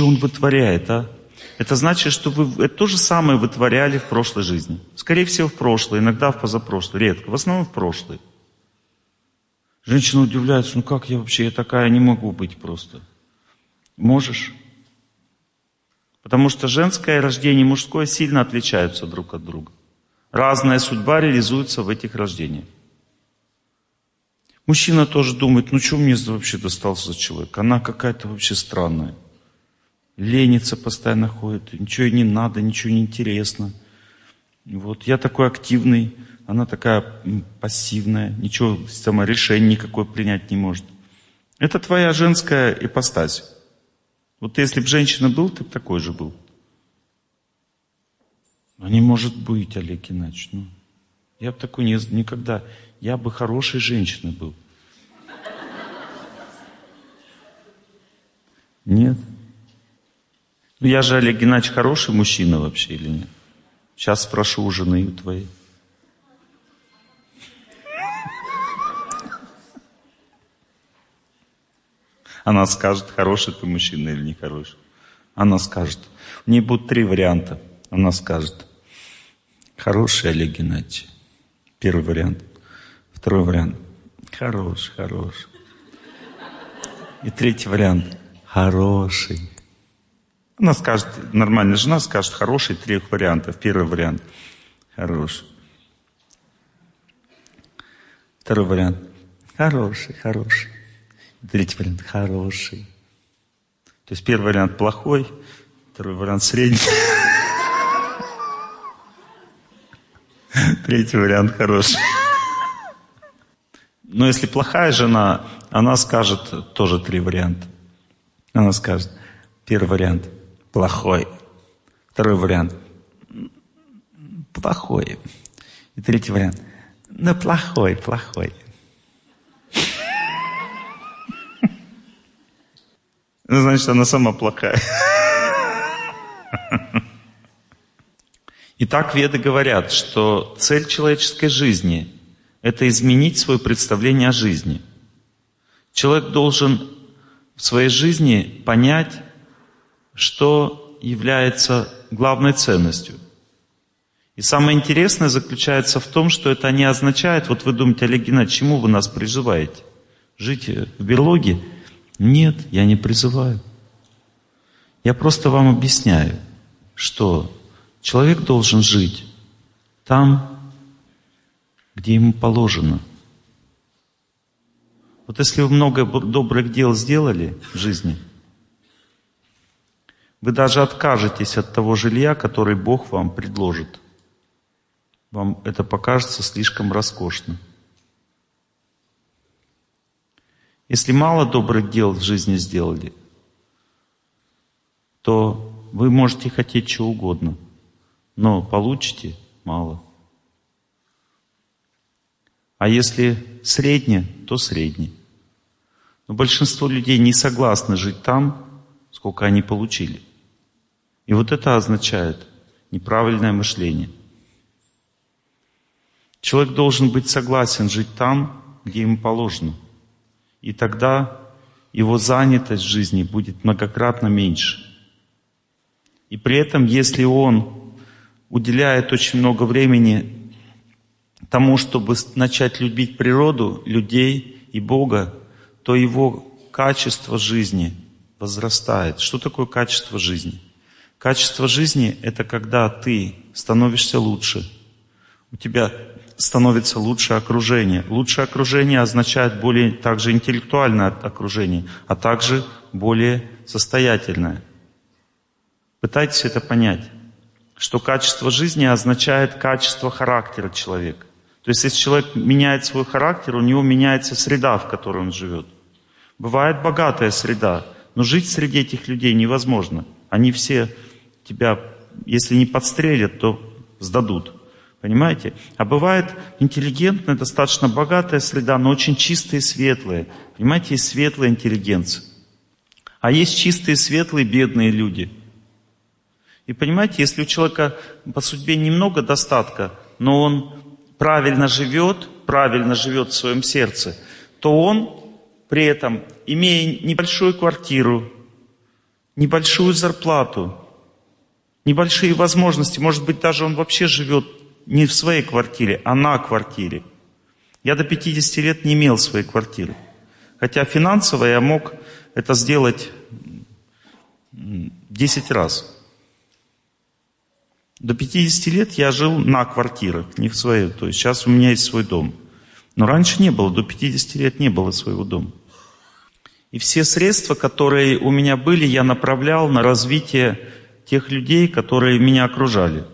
он вытворяет, а? Это значит, что вы это то же самое вытворяли в прошлой жизни. Скорее всего, в прошлой, иногда в позапрошлой, редко, в основном в прошлой. Женщина удивляется, ну как я вообще, я такая не могу быть просто. Можешь. Потому что женское рождение и мужское сильно отличаются друг от друга. Разная судьба реализуется в этих рождениях. Мужчина тоже думает, ну что мне вообще достался за человек? Она какая-то вообще странная ленится постоянно ходит, ничего ей не надо, ничего не интересно. Вот я такой активный, она такая пассивная, ничего саморешения никакой принять не может. Это твоя женская ипостась. Вот если бы женщина был, ты бы такой же был. Но не может быть, Олег Геннадьевич. Ну, я бы такой не, никогда. Я бы хорошей женщиной был. Нет. Ну я же, Олег Геннадьевич, хороший мужчина вообще или нет? Сейчас спрошу у жены твоей. Она скажет, хороший ты мужчина или не хороший. Она скажет. У нее будут три варианта. Она скажет. Хороший Олег Геннадьевич. Первый вариант. Второй вариант. Хороший, хороший. И третий вариант. Хороший. Она скажет, нормальная жена скажет, хороший, трех вариантов. Первый вариант – хороший. Второй вариант – хороший, хороший. Третий вариант – хороший. То есть первый вариант плохой, второй вариант средний. Третий вариант хороший. Но если плохая жена, она скажет тоже три варианта. Она скажет, первый вариант – плохой. Второй вариант – плохой. И третий вариант – ну, плохой, плохой. Ну, значит, она сама плохая. Итак, веды говорят, что цель человеческой жизни – это изменить свое представление о жизни. Человек должен в своей жизни понять, что является главной ценностью. И самое интересное заключается в том, что это не означает, вот вы думаете, Олег Геннадьевич, чему вы нас призываете? Жить в берлоге? Нет, я не призываю. Я просто вам объясняю, что человек должен жить там, где ему положено. Вот если вы много добрых дел сделали в жизни, вы даже откажетесь от того жилья, который Бог вам предложит. Вам это покажется слишком роскошным. Если мало добрых дел в жизни сделали, то вы можете хотеть чего угодно, но получите мало. А если среднее, то среднее. Но большинство людей не согласны жить там, сколько они получили. И вот это означает неправильное мышление. Человек должен быть согласен жить там, где ему положено. И тогда его занятость в жизни будет многократно меньше. И при этом, если он уделяет очень много времени тому, чтобы начать любить природу, людей и Бога, то его качество жизни возрастает. Что такое качество жизни? Качество жизни — это когда ты становишься лучше. У тебя становится лучшее окружение. Лучшее окружение означает более также интеллектуальное окружение, а также более состоятельное. Пытайтесь это понять, что качество жизни означает качество характера человека. То есть, если человек меняет свой характер, у него меняется среда, в которой он живет. Бывает богатая среда, но жить среди этих людей невозможно. Они все тебя, если не подстрелят, то сдадут. Понимаете? А бывает интеллигентная, достаточно богатая среда, но очень чистая и светлая. Понимаете, есть светлая интеллигенция. А есть чистые, светлые, бедные люди. И понимаете, если у человека по судьбе немного достатка, но он правильно живет, правильно живет в своем сердце, то он при этом, имея небольшую квартиру, небольшую зарплату, небольшие возможности, может быть, даже он вообще живет не в своей квартире, а на квартире. Я до 50 лет не имел своей квартиры. Хотя финансово я мог это сделать 10 раз. До 50 лет я жил на квартирах, не в своей. То есть сейчас у меня есть свой дом. Но раньше не было, до 50 лет не было своего дома. И все средства, которые у меня были, я направлял на развитие тех людей, которые меня окружали.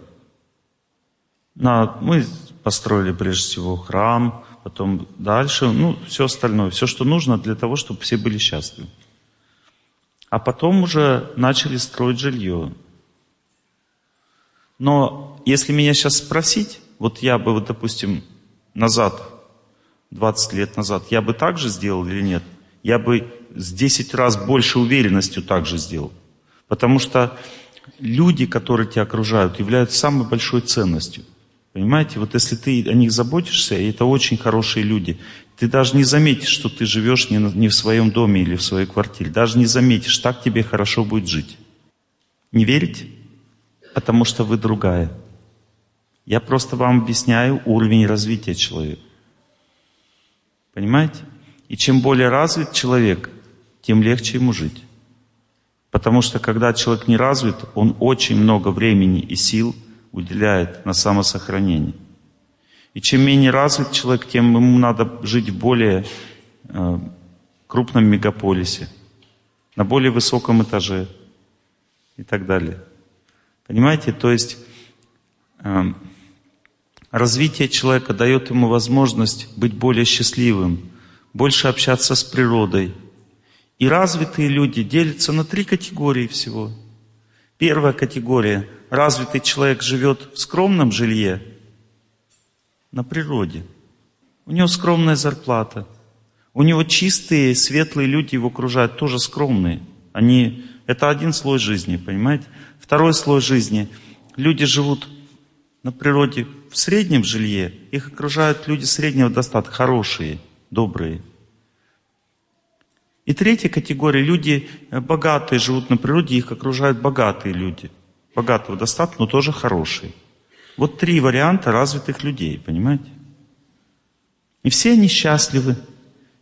На, мы построили прежде всего храм, потом дальше, ну, все остальное, все, что нужно для того, чтобы все были счастливы. А потом уже начали строить жилье. Но если меня сейчас спросить, вот я бы, вот, допустим, назад, 20 лет назад, я бы так же сделал или нет? Я бы с 10 раз больше уверенностью так же сделал. Потому что люди, которые тебя окружают, являются самой большой ценностью. Понимаете, вот если ты о них заботишься, и это очень хорошие люди, ты даже не заметишь, что ты живешь не, не в своем доме или в своей квартире. Даже не заметишь, так тебе хорошо будет жить. Не верите? Потому что вы другая. Я просто вам объясняю уровень развития человека. Понимаете? И чем более развит человек, тем легче ему жить. Потому что когда человек не развит, он очень много времени и сил уделяет на самосохранение. И чем менее развит человек, тем ему надо жить в более э, крупном мегаполисе, на более высоком этаже и так далее. Понимаете? То есть э, развитие человека дает ему возможность быть более счастливым, больше общаться с природой. И развитые люди делятся на три категории всего. Первая категория – развитый человек живет в скромном жилье на природе. У него скромная зарплата. У него чистые, светлые люди его окружают, тоже скромные. Они, это один слой жизни, понимаете? Второй слой жизни. Люди живут на природе в среднем жилье. Их окружают люди среднего достатка, хорошие, добрые. И третья категория. Люди богатые живут на природе, их окружают богатые люди – богатого достатка, но тоже хороший. Вот три варианта развитых людей, понимаете? И все они счастливы.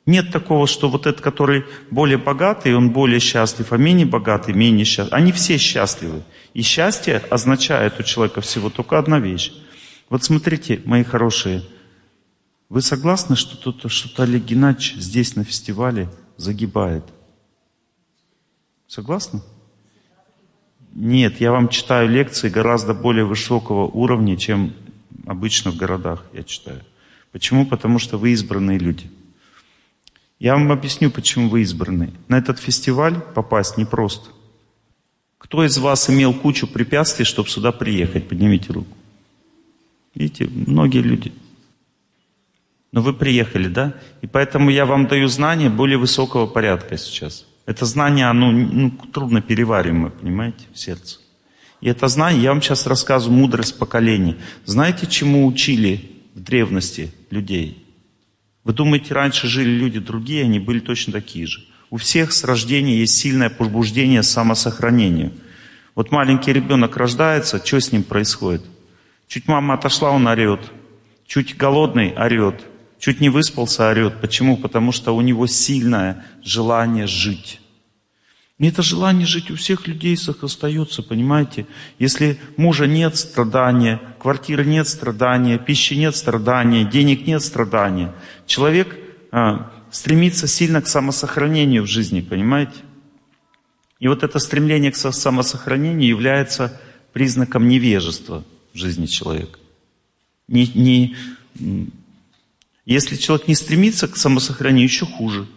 Нет такого, что вот этот, который более богатый, он более счастлив, а менее богатый, менее счастлив. Они все счастливы. И счастье означает у человека всего только одна вещь. Вот смотрите, мои хорошие, Вы согласны, что что-то, что Олег Геннадьевич здесь на фестивале загибает? Согласны? Нет, я вам читаю лекции гораздо более высокого уровня, чем обычно в городах я читаю. Почему? Потому что вы избранные люди. Я вам объясню, почему вы избранные. На этот фестиваль попасть непросто. Кто из вас имел кучу препятствий, чтобы сюда приехать? Поднимите руку. Видите, многие люди. Но вы приехали, да? И поэтому я вам даю знания более высокого порядка сейчас. Это знание, оно ну, трудно перевариваемое, понимаете, в сердце. И это знание, я вам сейчас рассказываю мудрость поколений. Знаете, чему учили в древности людей? Вы думаете, раньше жили люди другие, они были точно такие же. У всех с рождения есть сильное пробуждение самосохранению. Вот маленький ребенок рождается, что с ним происходит? Чуть мама отошла, он орет. Чуть голодный орет. Чуть не выспался, орет. Почему? Потому что у него сильное желание жить. И это желание жить у всех людей остается, понимаете? Если мужа нет страдания, квартиры нет страдания, пищи нет страдания, денег нет страдания, человек а, стремится сильно к самосохранению в жизни, понимаете? И вот это стремление к самосохранению является признаком невежества в жизни человека. Не, не, если человек не стремится к самосохранению, еще хуже –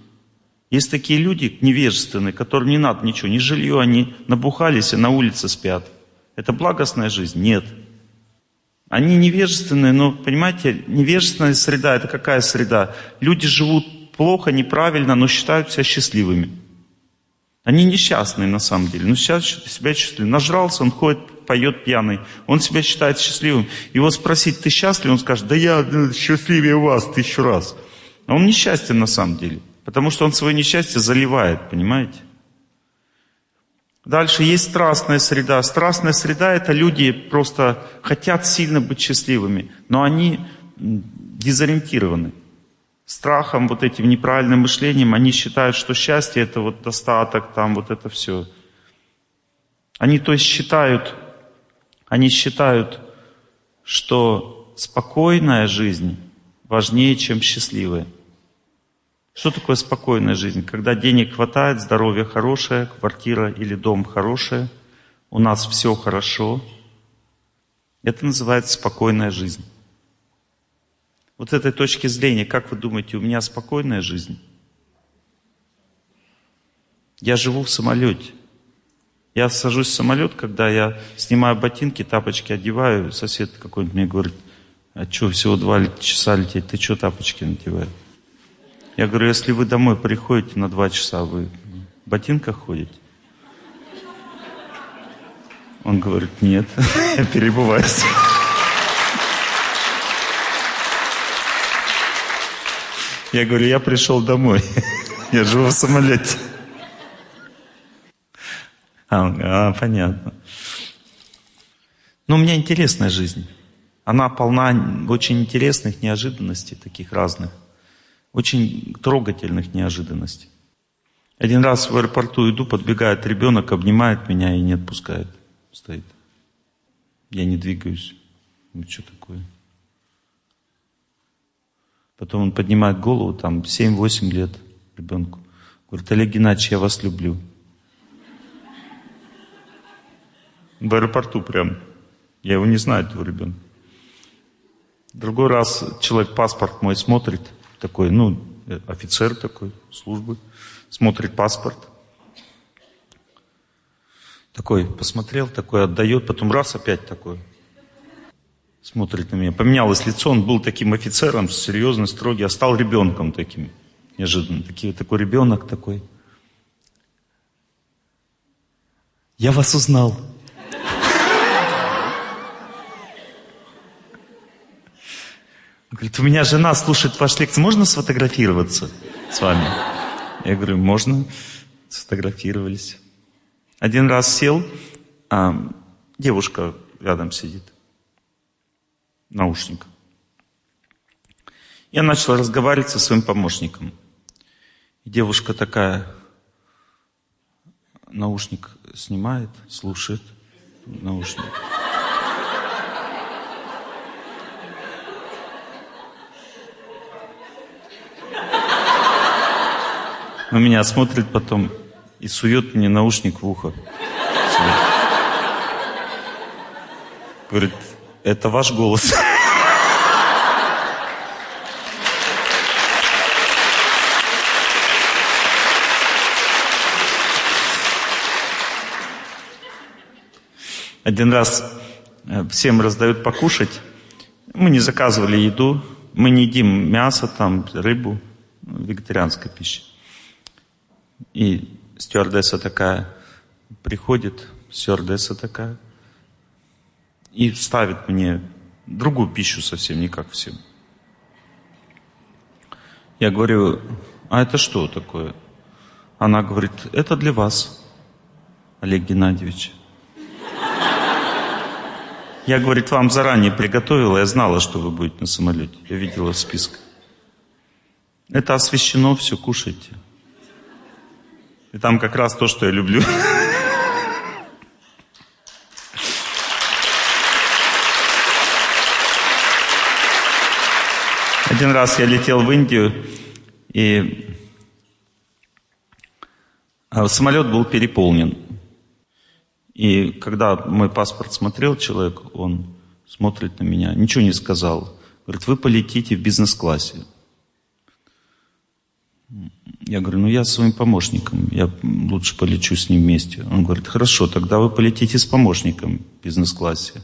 есть такие люди невежественные, которым не надо ничего, ни жилье, они набухались и на улице спят. Это благостная жизнь? Нет. Они невежественные, но, понимаете, невежественная среда, это какая среда? Люди живут плохо, неправильно, но считают себя счастливыми. Они несчастные на самом деле, но сейчас себя счастливы. Нажрался, он ходит, поет пьяный, он себя считает счастливым. Его спросить, ты счастлив? Он скажет, да я счастливее вас тысячу раз. А он несчастен на самом деле. Потому что он свое несчастье заливает, понимаете? Дальше есть страстная среда. Страстная среда – это люди просто хотят сильно быть счастливыми, но они дезориентированы. Страхом, вот этим неправильным мышлением, они считают, что счастье – это вот достаток, там вот это все. Они то есть считают, они считают, что спокойная жизнь важнее, чем счастливая. Что такое спокойная жизнь? Когда денег хватает, здоровье хорошее, квартира или дом хорошее, у нас все хорошо. Это называется спокойная жизнь. Вот с этой точки зрения, как вы думаете, у меня спокойная жизнь? Я живу в самолете. Я сажусь в самолет, когда я снимаю ботинки, тапочки одеваю, сосед какой-нибудь мне говорит, а что, всего два часа лететь, ты что тапочки надеваешь? Я говорю, если вы домой приходите на два часа, вы в ботинках ходите? Он говорит, нет, я перебываюсь. Я говорю, я пришел домой. Я живу в самолете. А, а понятно. Но у меня интересная жизнь. Она полна очень интересных неожиданностей, таких разных очень трогательных неожиданностей. Один раз в аэропорту иду, подбегает ребенок, обнимает меня и не отпускает. Стоит. Я не двигаюсь. Ну, что такое? Потом он поднимает голову, там 7-8 лет ребенку. Говорит, Олег Геннадьевич, я вас люблю. В аэропорту прям. Я его не знаю, этого ребенка. Другой раз человек паспорт мой смотрит – такой, ну, офицер такой службы, смотрит паспорт. Такой посмотрел, такой отдает, потом раз опять такой. Смотрит на меня. Поменялось лицо, он был таким офицером, серьезный, строгий, а стал ребенком таким. Неожиданно. Такие, такой ребенок такой. Я вас узнал. Говорит, у меня жена слушает ваш лекции, можно сфотографироваться с вами? Я говорю, можно. Сфотографировались. Один раз сел, а девушка рядом сидит, наушник. Я начал разговаривать со своим помощником. И девушка такая, наушник снимает, слушает, наушник. На меня смотрит потом и сует мне наушник в ухо. Говорит, это ваш голос. Один раз э, всем раздают покушать. Мы не заказывали еду, мы не едим мясо, там, рыбу, вегетарианская пища. И стюардесса такая приходит, стюардесса такая, и ставит мне другую пищу совсем, не как всем. Я говорю, а это что такое? Она говорит, это для вас, Олег Геннадьевич. Я, говорит, вам заранее приготовила, я знала, что вы будете на самолете. Я видела в списке. Это освещено, все кушайте. И там как раз то, что я люблю. Один раз я летел в Индию, и а, самолет был переполнен. И когда мой паспорт смотрел человек, он смотрит на меня, ничего не сказал. Говорит, вы полетите в бизнес-классе. Я говорю, ну я с своим помощником, я лучше полечу с ним вместе. Он говорит, хорошо, тогда вы полетите с помощником в бизнес-классе.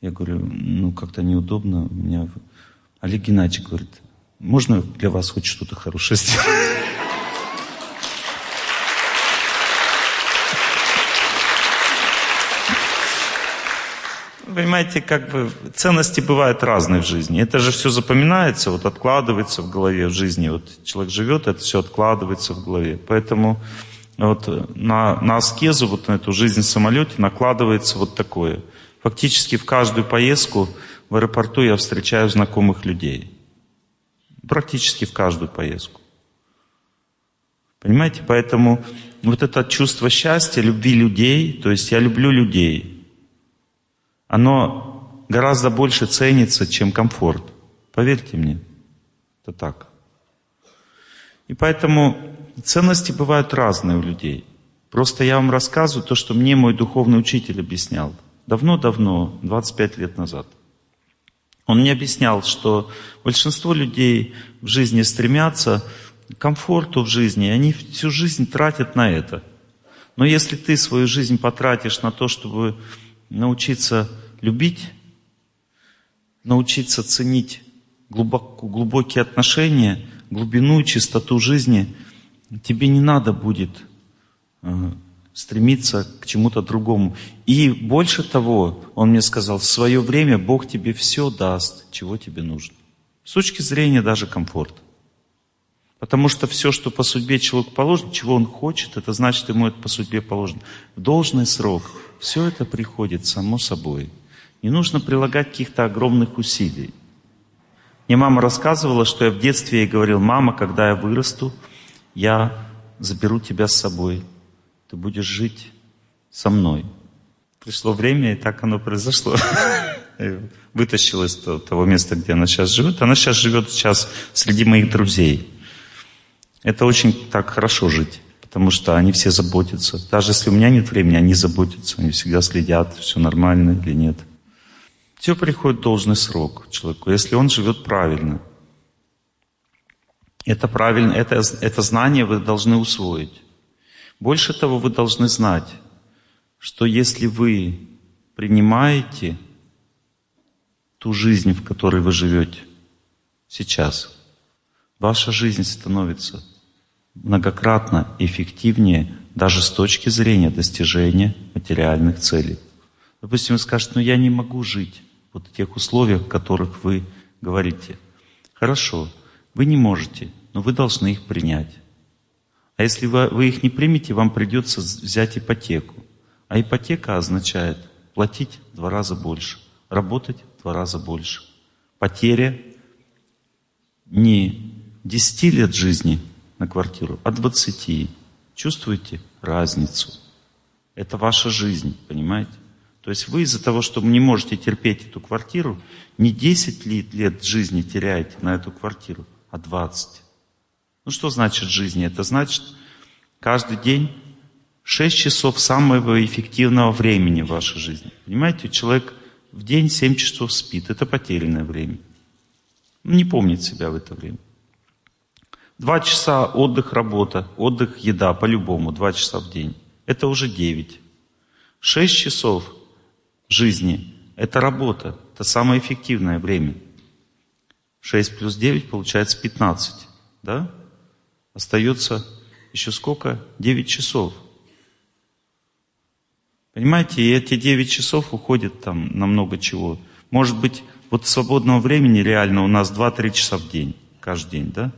Я говорю, ну как-то неудобно. У меня... Олег Геннадьевич говорит, можно для вас хоть что-то хорошее сделать? Понимаете, как бы ценности бывают разные в жизни. Это же все запоминается, вот откладывается в голове в жизни. Вот человек живет, это все откладывается в голове. Поэтому вот на, на аскезу, вот на эту жизнь в самолете накладывается вот такое. Фактически в каждую поездку в аэропорту я встречаю знакомых людей. Практически в каждую поездку. Понимаете, поэтому вот это чувство счастья, любви людей, то есть я люблю людей – оно гораздо больше ценится, чем комфорт. Поверьте мне, это так. И поэтому ценности бывают разные у людей. Просто я вам рассказываю то, что мне мой духовный учитель объяснял. Давно-давно, 25 лет назад. Он мне объяснял, что большинство людей в жизни стремятся к комфорту в жизни, и они всю жизнь тратят на это. Но если ты свою жизнь потратишь на то, чтобы научиться любить, научиться ценить глубоко, глубокие отношения, глубину чистоту жизни, тебе не надо будет э, стремиться к чему-то другому. И больше того, он мне сказал, в свое время Бог тебе все даст, чего тебе нужно. С точки зрения даже комфорта. Потому что все, что по судьбе человеку положено, чего он хочет, это значит, ему это по судьбе положено. В должный срок все это приходит само собой. Не нужно прилагать каких-то огромных усилий. Мне мама рассказывала, что я в детстве ей говорил, мама, когда я вырасту, я заберу тебя с собой. Ты будешь жить со мной. Пришло время, и так оно произошло. Вытащила из того места, где она сейчас живет. Она сейчас живет сейчас среди моих друзей. Это очень так хорошо жить, потому что они все заботятся. Даже если у меня нет времени, они заботятся, они всегда следят, все нормально или нет. Все приходит в должный срок человеку, если он живет правильно. Это правильно, это, это знание вы должны усвоить. Больше того, вы должны знать, что если вы принимаете ту жизнь, в которой вы живете сейчас, ваша жизнь становится многократно эффективнее даже с точки зрения достижения материальных целей. Допустим, вы скажете, ну я не могу жить вот тех условиях, в которых вы говорите. Хорошо, вы не можете, но вы должны их принять. А если вы, вы их не примете, вам придется взять ипотеку. А ипотека означает платить в два раза больше, работать в два раза больше. Потеря не 10 лет жизни на квартиру, а 20. Чувствуете разницу? Это ваша жизнь, понимаете? То есть вы из-за того, что не можете терпеть эту квартиру, не 10 лет жизни теряете на эту квартиру, а 20. Ну что значит жизни? Это значит каждый день 6 часов самого эффективного времени в вашей жизни. Понимаете, человек в день 7 часов спит. Это потерянное время. Он не помнит себя в это время. Два часа отдых, работа, отдых, еда, по-любому, два часа в день. Это уже 9. 6 часов жизни – это работа, это самое эффективное время. 6 плюс 9 получается 15, да? Остается еще сколько? 9 часов. Понимаете, и эти 9 часов уходят там на много чего. Может быть, вот свободного времени реально у нас 2-3 часа в день, каждый день, да?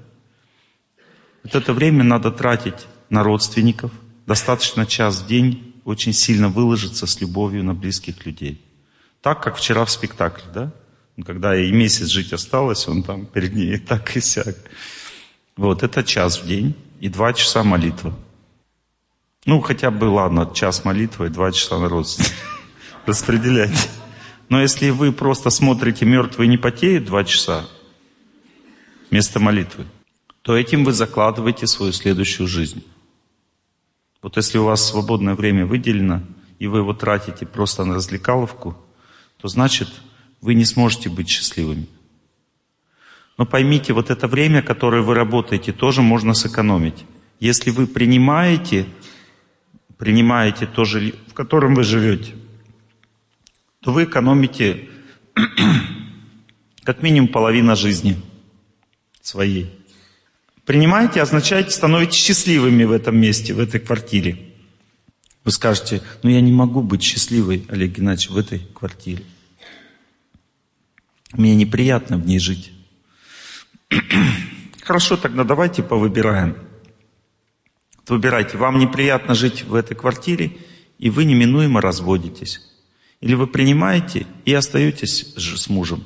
Вот это время надо тратить на родственников. Достаточно час в день очень сильно выложиться с любовью на близких людей. Так, как вчера в спектакле, да? Когда и месяц жить осталось, он там перед ней так и сяк. Вот, это час в день и два часа молитва. Ну, хотя бы, ладно, час молитвы и два часа на родственников. Распределяйте. Но если вы просто смотрите «Мертвые не потеют» два часа вместо молитвы, то этим вы закладываете свою следующую жизнь. Вот если у вас свободное время выделено, и вы его тратите просто на развлекаловку, то значит, вы не сможете быть счастливыми. Но поймите, вот это время, которое вы работаете, тоже можно сэкономить. Если вы принимаете, принимаете то в котором вы живете, то вы экономите как минимум половина жизни своей. Принимаете означает, становитесь счастливыми в этом месте, в этой квартире. Вы скажете, ну я не могу быть счастливой, Олег Геннадьевич, в этой квартире. Мне неприятно в ней жить. Хорошо, тогда давайте повыбираем. выбирайте, вам неприятно жить в этой квартире, и вы неминуемо разводитесь. Или вы принимаете и остаетесь с мужем.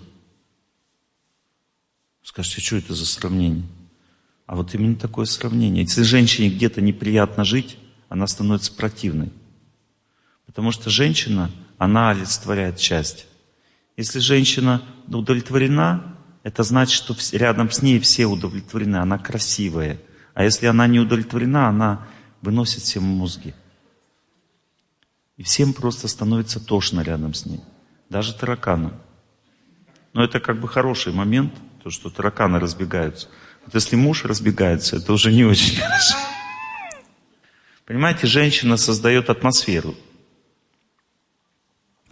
Скажете, что это за сравнение? А вот именно такое сравнение. Если женщине где-то неприятно жить, она становится противной. Потому что женщина, она олицетворяет счастье. Если женщина удовлетворена, это значит, что рядом с ней все удовлетворены, она красивая. А если она не удовлетворена, она выносит всем мозги. И всем просто становится тошно рядом с ней. Даже тараканам. Но это как бы хороший момент, то, что тараканы разбегаются. Если муж разбегается, это уже не очень хорошо. Понимаете, женщина создает атмосферу.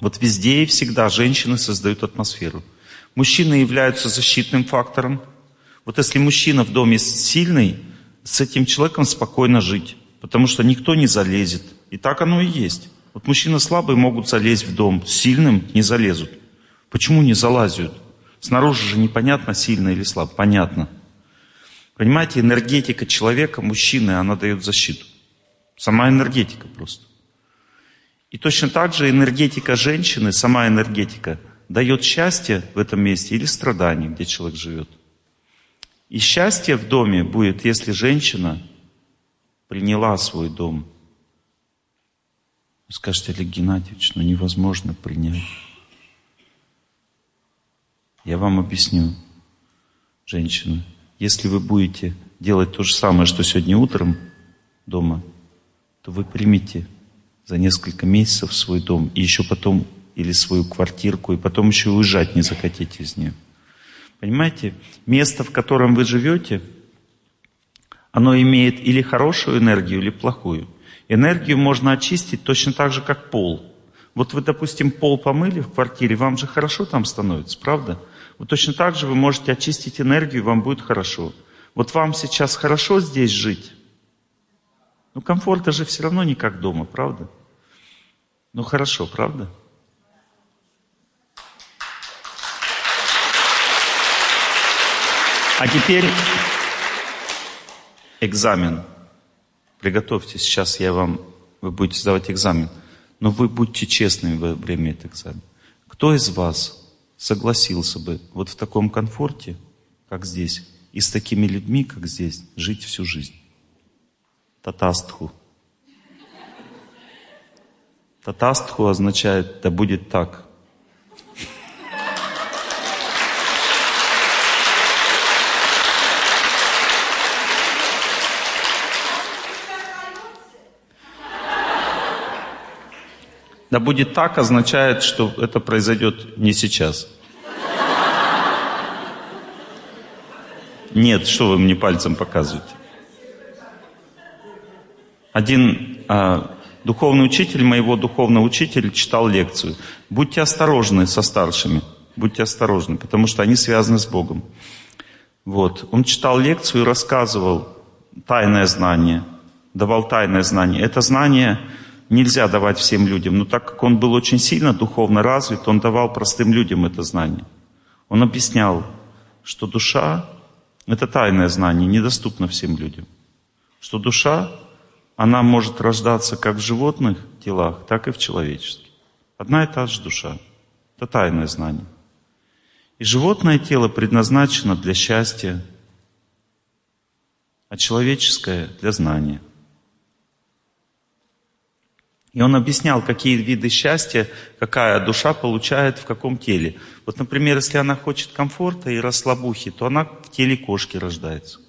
Вот везде и всегда женщины создают атмосферу. Мужчины являются защитным фактором. Вот если мужчина в доме сильный, с этим человеком спокойно жить, потому что никто не залезет. И так оно и есть. Вот мужчины слабые могут залезть в дом, сильным не залезут. Почему не залазят? Снаружи же непонятно, сильно или слабо. Понятно. Понимаете, энергетика человека, мужчины, она дает защиту. Сама энергетика просто. И точно так же энергетика женщины, сама энергетика, дает счастье в этом месте или страдание, где человек живет. И счастье в доме будет, если женщина приняла свой дом. Вы скажете, Олег Геннадьевич, ну невозможно принять. Я вам объясню, женщина. Если вы будете делать то же самое, что сегодня утром дома, то вы примите за несколько месяцев свой дом, и еще потом, или свою квартирку, и потом еще уезжать не захотите из нее. Понимаете, место, в котором вы живете, оно имеет или хорошую энергию, или плохую. Энергию можно очистить точно так же, как пол. Вот вы, допустим, пол помыли в квартире, вам же хорошо там становится, правда? Вот точно так же вы можете очистить энергию, и вам будет хорошо. Вот вам сейчас хорошо здесь жить? Ну, комфорта же все равно не как дома, правда? Ну, хорошо, правда? А теперь экзамен. Приготовьтесь, сейчас я вам, вы будете сдавать экзамен. Но вы будьте честными во время этого экзамена. Кто из вас согласился бы вот в таком комфорте, как здесь, и с такими людьми, как здесь, жить всю жизнь. Татастху. Татастху означает «да будет так». Да будет так означает, что это произойдет не сейчас. Нет, что вы мне пальцем показываете? Один а, духовный учитель, моего духовного учителя, читал лекцию. Будьте осторожны со старшими, будьте осторожны, потому что они связаны с Богом. Вот. Он читал лекцию и рассказывал тайное знание, давал тайное знание. Это знание нельзя давать всем людям, но так как он был очень сильно духовно развит, он давал простым людям это знание. Он объяснял, что душа это тайное знание, недоступно всем людям. Что душа, она может рождаться как в животных телах, так и в человеческих. Одна и та же душа. Это тайное знание. И животное тело предназначено для счастья, а человеческое для знания. И он объяснял, какие виды счастья, какая душа получает в каком теле. Вот, например, если она хочет комфорта и расслабухи, то она в теле кошки рождается.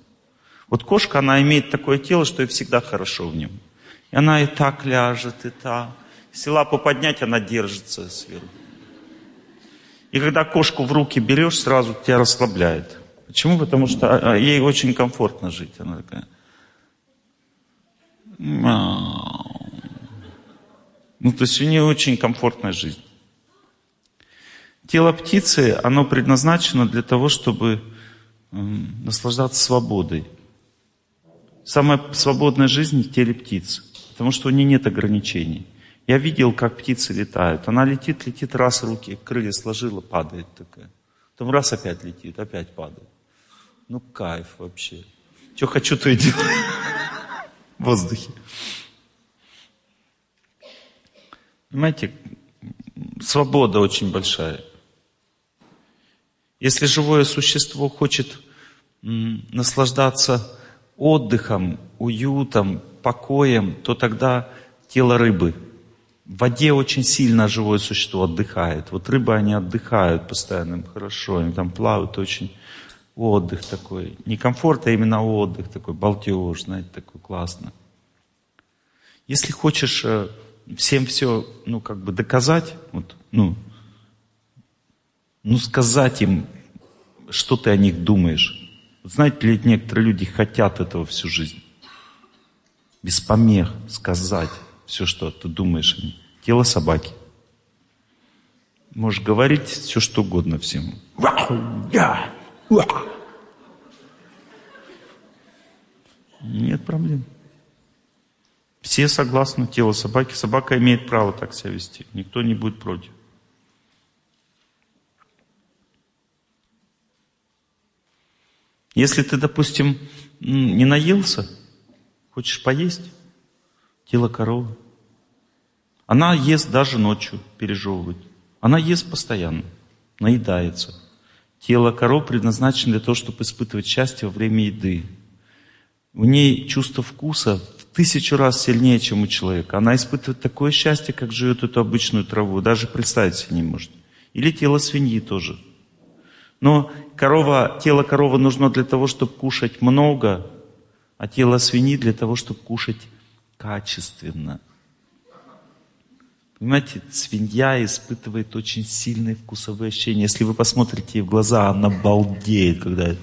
Вот кошка, она имеет такое тело, что ей всегда хорошо в нем. И она и так ляжет, и так. Если лапу поднять, она держится сверху. И когда кошку в руки берешь, сразу тебя расслабляет. Почему? Потому что а, а, ей очень комфортно жить. Она такая. Ну, то есть у нее очень комфортная жизнь. Тело птицы, оно предназначено для того, чтобы э, наслаждаться свободой. Самая свободная жизнь в теле птицы, потому что у нее нет ограничений. Я видел, как птицы летают. Она летит, летит, раз руки, крылья сложила, падает такая. Потом раз опять летит, опять падает. Ну, кайф вообще. Что хочу, то и делаю. В воздухе. Понимаете, свобода очень большая. Если живое существо хочет наслаждаться отдыхом, уютом, покоем, то тогда тело рыбы. В воде очень сильно живое существо отдыхает. Вот рыбы, они отдыхают постоянно, им хорошо, они там плавают очень отдых такой. Не комфорт, а именно отдых такой, балдеж, знаете, такой классно. Если хочешь э, всем все, ну, как бы доказать, вот, ну, ну, сказать им, что ты о них думаешь. Вот знаете ли, некоторые люди хотят этого всю жизнь. Без помех сказать все, что ты думаешь о них. Тело собаки. Можешь говорить все, что угодно всем. Нет проблем. Все согласны, тело собаки. Собака имеет право так себя вести. Никто не будет против. Если ты, допустим, не наелся, хочешь поесть, тело коровы. Она ест даже ночью, пережевывает. Она ест постоянно, наедается. Тело коров предназначено для того, чтобы испытывать счастье во время еды. В ней чувство вкуса тысячу раз сильнее, чем у человека. Она испытывает такое счастье, как живет эту обычную траву, даже представить себе не может. Или тело свиньи тоже. Но корова, тело коровы нужно для того, чтобы кушать много, а тело свиньи для того, чтобы кушать качественно. Понимаете, свинья испытывает очень сильные вкусовые ощущения. Если вы посмотрите ей в глаза, она балдеет, когда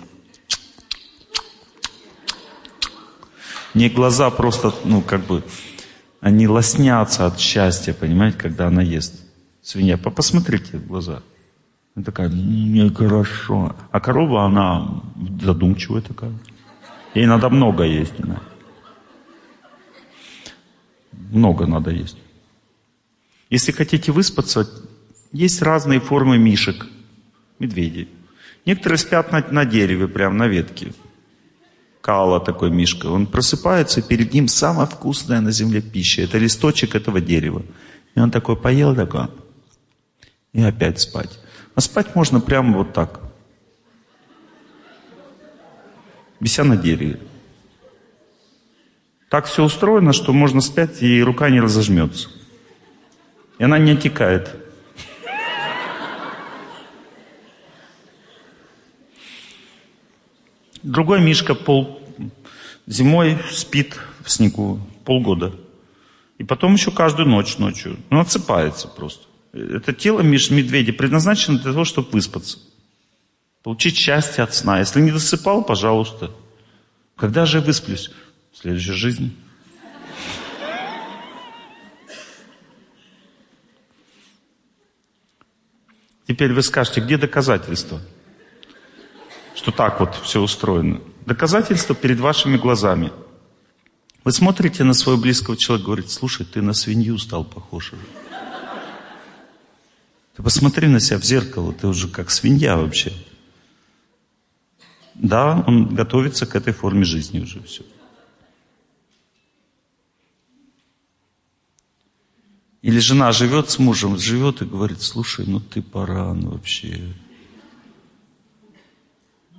Не глаза просто, ну, как бы, они лоснятся от счастья, понимаете, когда она ест. Свинья, посмотрите в глаза. Она такая, мне хорошо. А корова, она задумчивая такая. Ей надо много есть. Да. Много надо есть. Если хотите выспаться, есть разные формы мишек, медведей. Некоторые спят на, на дереве, прямо на ветке. Кала такой мишка. Он просыпается, и перед ним самая вкусная на земле пища. Это листочек этого дерева. И он такой поел, такой, и опять спать. А спать можно прямо вот так. Вися на дереве. Так все устроено, что можно спать, и рука не разожмется. И она не отекает. Другой Мишка пол... зимой спит в снегу полгода. И потом еще каждую ночь ночью. Ну, отсыпается просто. Это тело медведя предназначено для того, чтобы выспаться. Получить счастье от сна. Если не досыпал, пожалуйста. Когда же я высплюсь? В следующей жизни. Теперь вы скажете, где доказательства, что так вот все устроено? Доказательства перед вашими глазами. Вы смотрите на своего близкого человека, говорите, слушай, ты на свинью стал похож. Ты посмотри на себя в зеркало, ты уже как свинья вообще. Да, он готовится к этой форме жизни уже все. Или жена живет с мужем, живет и говорит, слушай, ну ты баран вообще.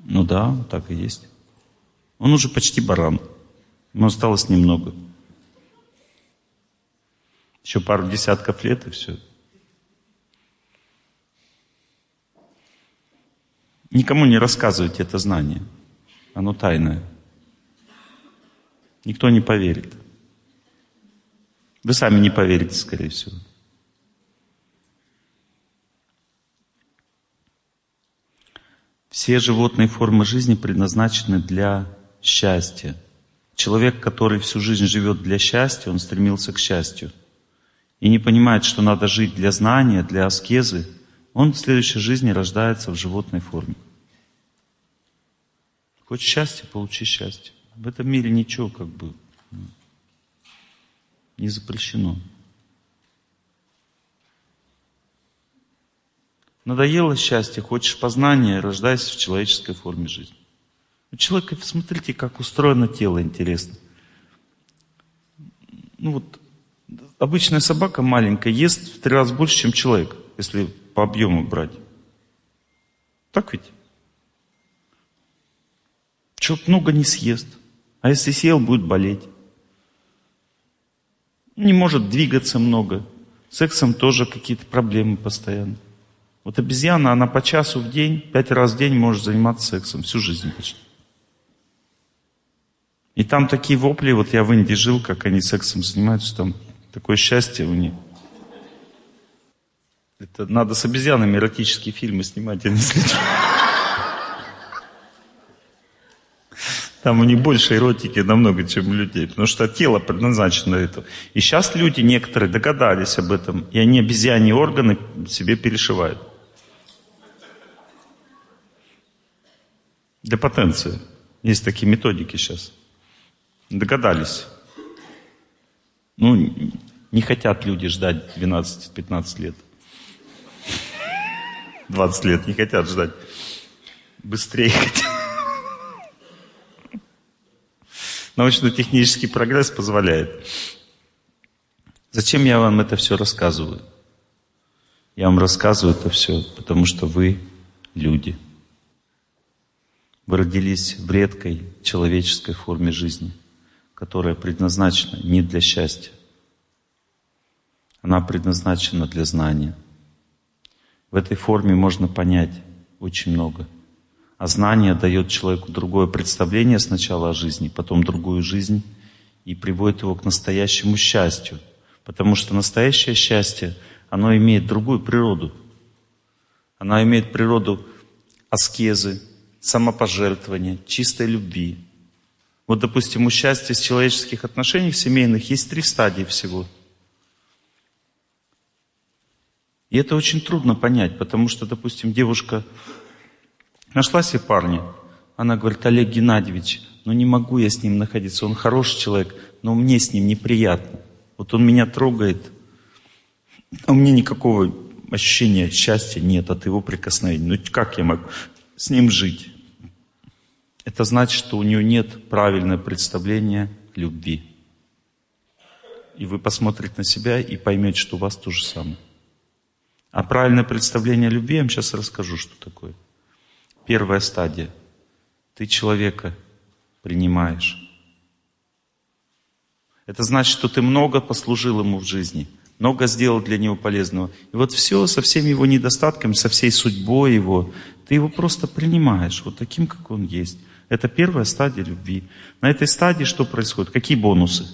Ну да, так и есть. Он уже почти баран. Ему осталось немного. Еще пару десятков лет и все. Никому не рассказывайте это знание. Оно тайное. Никто не поверит. Вы сами не поверите, скорее всего. Все животные формы жизни предназначены для счастья. Человек, который всю жизнь живет для счастья, он стремился к счастью. И не понимает, что надо жить для знания, для аскезы, он в следующей жизни рождается в животной форме. Хочешь счастье, получи счастье. В этом мире ничего как бы не запрещено. Надоело счастье, хочешь познания, рождайся в человеческой форме жизни. У человека, смотрите, как устроено тело, интересно. Ну вот, обычная собака маленькая ест в три раза больше, чем человек, если по объему брать. Так ведь? Человек много не съест. А если съел, будет болеть. Не может двигаться много. Сексом тоже какие-то проблемы постоянно. Вот обезьяна, она по часу в день, пять раз в день может заниматься сексом, всю жизнь почти. И там такие вопли, вот я в Индии жил, как они сексом занимаются, там такое счастье у них. Это надо с обезьянами эротические фильмы снимать, а не с. Там у них больше эротики намного, чем у людей, потому что тело предназначено это. И сейчас люди некоторые догадались об этом, и они обезьяньи органы себе перешивают. Для потенции. Есть такие методики сейчас. Догадались. Ну, не хотят люди ждать 12-15 лет. 20 лет не хотят ждать. Быстрее хотят. Научно-технический прогресс позволяет. Зачем я вам это все рассказываю? Я вам рассказываю это все, потому что вы люди. Вы родились в редкой человеческой форме жизни, которая предназначена не для счастья. Она предназначена для знания. В этой форме можно понять очень много – а знание дает человеку другое представление сначала о жизни, потом другую жизнь и приводит его к настоящему счастью. Потому что настоящее счастье, оно имеет другую природу. Оно имеет природу аскезы, самопожертвования, чистой любви. Вот, допустим, у счастья в человеческих отношениях семейных есть три стадии всего. И это очень трудно понять, потому что, допустим, девушка Нашла себе парня. Она говорит, Олег Геннадьевич, ну не могу я с ним находиться. Он хороший человек, но мне с ним неприятно. Вот он меня трогает, а у меня никакого ощущения счастья нет от его прикосновения. Ну как я могу с ним жить? Это значит, что у нее нет правильного представления любви. И вы посмотрите на себя и поймете, что у вас то же самое. А правильное представление любви я вам сейчас расскажу, что такое. Первая стадия. Ты человека принимаешь. Это значит, что ты много послужил ему в жизни, много сделал для него полезного. И вот все со всеми его недостатками, со всей судьбой его, ты его просто принимаешь, вот таким, как он есть. Это первая стадия любви. На этой стадии что происходит? Какие бонусы?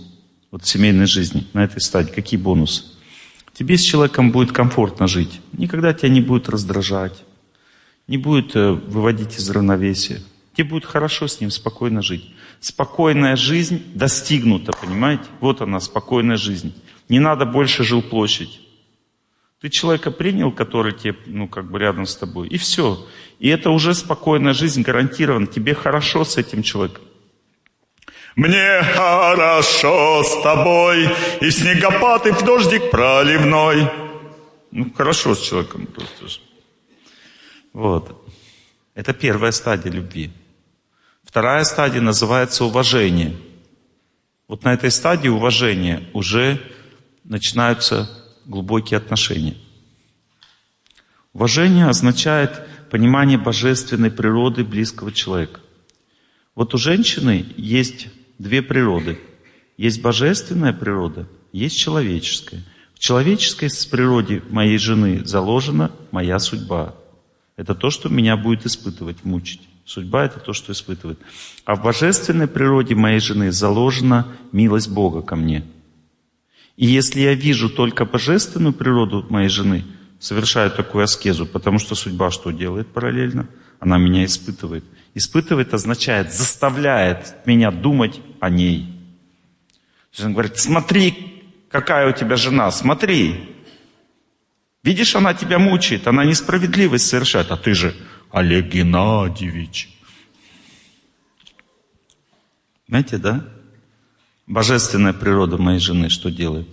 вот в семейной жизни, на этой стадии, какие бонусы? Тебе с человеком будет комфортно жить. Никогда тебя не будет раздражать, не будет э, выводить из равновесия. Тебе будет хорошо с ним, спокойно жить. Спокойная жизнь достигнута, понимаете? Вот она, спокойная жизнь. Не надо больше жилплощадь. Ты человека принял, который тебе, ну, как бы рядом с тобой, и все. И это уже спокойная жизнь гарантирована. Тебе хорошо с этим человеком. Мне хорошо с тобой, и снегопад, и в дождик проливной. Ну, хорошо с человеком просто же. Вот. Это первая стадия любви. Вторая стадия называется уважение. Вот на этой стадии уважения уже начинаются глубокие отношения. Уважение означает понимание божественной природы близкого человека. Вот у женщины есть две природы. Есть божественная природа, есть человеческая. В человеческой природе моей жены заложена моя судьба. Это то, что меня будет испытывать, мучить. Судьба — это то, что испытывает. А в божественной природе моей жены заложена милость Бога ко мне. И если я вижу только божественную природу моей жены, совершаю такую аскезу, потому что судьба что делает параллельно? Она меня испытывает. Испытывает означает, заставляет меня думать о ней. Он говорит, смотри, какая у тебя жена, смотри. Видишь, она тебя мучает, она несправедливость совершает, а ты же Олег Геннадьевич. Знаете, да? Божественная природа моей жены что делает?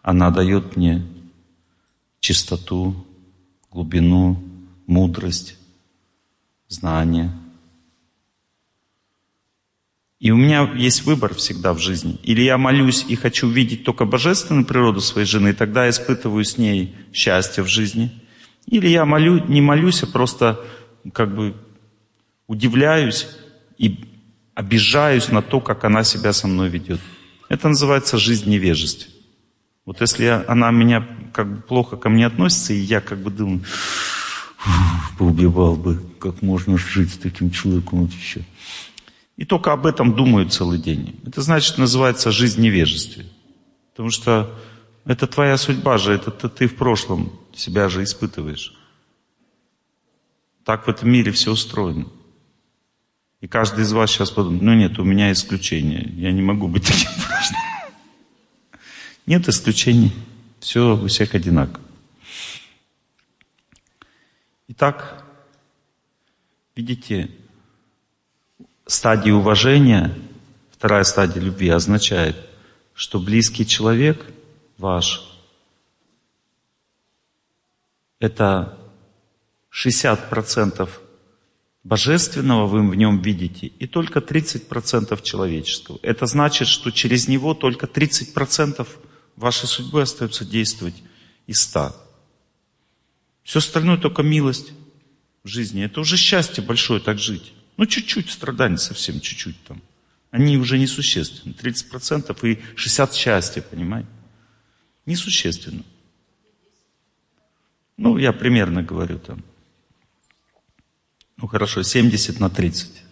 Она дает мне чистоту, глубину, мудрость, знание. И у меня есть выбор всегда в жизни. Или я молюсь и хочу видеть только божественную природу своей жены, и тогда испытываю с ней счастье в жизни. Или я молю, не молюсь, а просто как бы удивляюсь и обижаюсь на то, как она себя со мной ведет. Это называется жизнь невежества. Вот если она меня как бы плохо ко мне относится, и я как бы думаю, поубивал бы, как можно жить с таким человеком вот еще. И только об этом думаю целый день. Это значит, называется жизнь невежестве. Потому что это твоя судьба же, это ты в прошлом себя же испытываешь. Так в этом мире все устроено. И каждый из вас сейчас подумает, ну нет, у меня исключение, я не могу быть таким прошлым. Нет исключений, все у всех одинаково. Итак, видите, стадия уважения, вторая стадия любви означает, что близкий человек ваш – это 60% божественного вы в нем видите и только 30% человеческого. Это значит, что через него только 30% вашей судьбы остается действовать из 100. Все остальное только милость в жизни. Это уже счастье большое так жить. Ну, чуть-чуть страданий совсем, чуть-чуть там. Они уже несущественны. 30% и 60% счастья, понимаете? Несущественно. Ну, я примерно говорю там. Ну, хорошо, 70 на 30.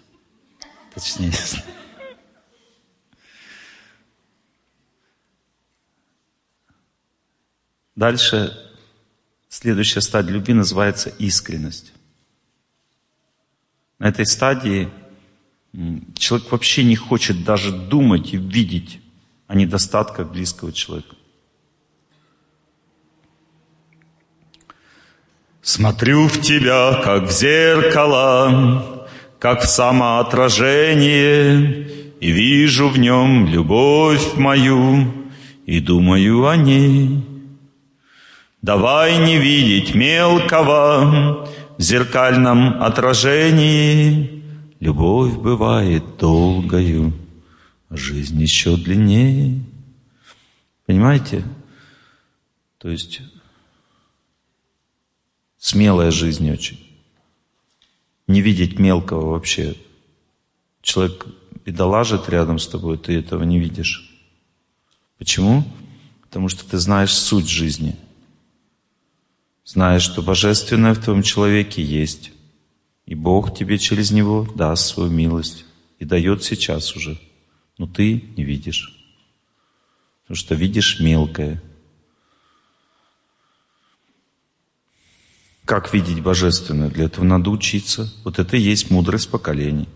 Точнее. Дальше Следующая стадия любви называется искренность. На этой стадии человек вообще не хочет даже думать и видеть о недостатках близкого человека. Смотрю в тебя, как в зеркало, как в самоотражение, и вижу в нем любовь мою, и думаю о ней. Давай не видеть мелкого в зеркальном отражении. Любовь бывает долгою, а жизнь еще длиннее. Понимаете? То есть смелая жизнь очень. Не видеть мелкого вообще. Человек бедолажит рядом с тобой, ты этого не видишь. Почему? Потому что ты знаешь суть жизни – Знаешь, что Божественное в твоем человеке есть, и Бог тебе через него даст свою милость и дает сейчас уже, но ты не видишь. Потому что видишь мелкое. Как видеть божественное? Для этого надо учиться. Вот это и есть мудрость поколений.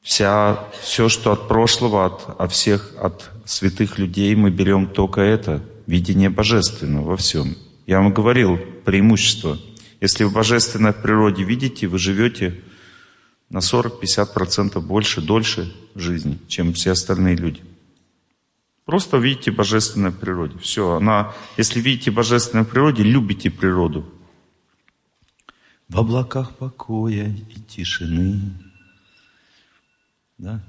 Вся, все, что от прошлого, от, от всех, от святых людей, мы берем только это, видение божественного во всем. Я вам говорил преимущество. Если в божественной природе видите, вы живете на 40-50% больше, дольше жизни, чем все остальные люди. Просто видите божественной природе. Все, она, если видите божественной природе, любите природу. В облаках покоя и тишины да?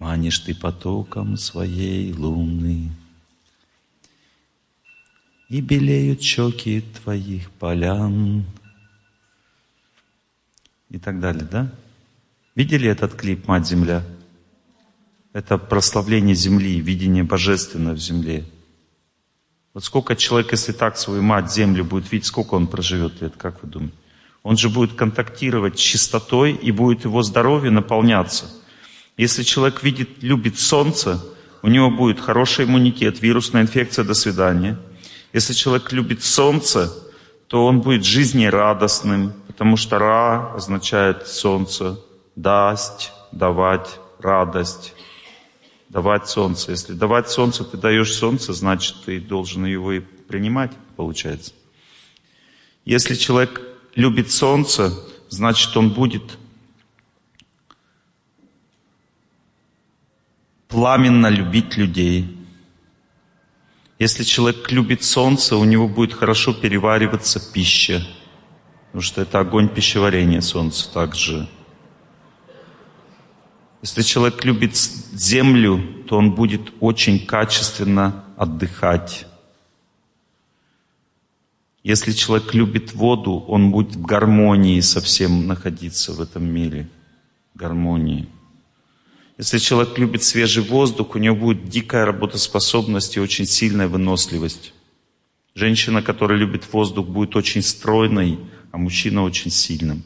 Манишь ты потоком своей луны, И белеют щеки твоих полян. И так далее, да? Видели этот клип «Мать-Земля»? Это прославление Земли, видение божественного в Земле. Вот сколько человек, если так свою мать, Землю будет видеть, сколько он проживет лет, как вы думаете? Он же будет контактировать с чистотой и будет его здоровье наполняться – если человек видит, любит солнце, у него будет хороший иммунитет, вирусная инфекция, до свидания. Если человек любит солнце, то он будет жизнерадостным, потому что «ра» означает солнце, «дасть», «давать», «радость», «давать солнце». Если давать солнце, ты даешь солнце, значит, ты должен его и принимать, получается. Если человек любит солнце, значит, он будет пламенно любить людей. Если человек любит солнце, у него будет хорошо перевариваться пища, потому что это огонь пищеварения солнца также. Если человек любит землю, то он будет очень качественно отдыхать. Если человек любит воду, он будет в гармонии совсем находиться в этом мире. Гармонии. Если человек любит свежий воздух, у него будет дикая работоспособность и очень сильная выносливость. Женщина, которая любит воздух, будет очень стройной, а мужчина очень сильным.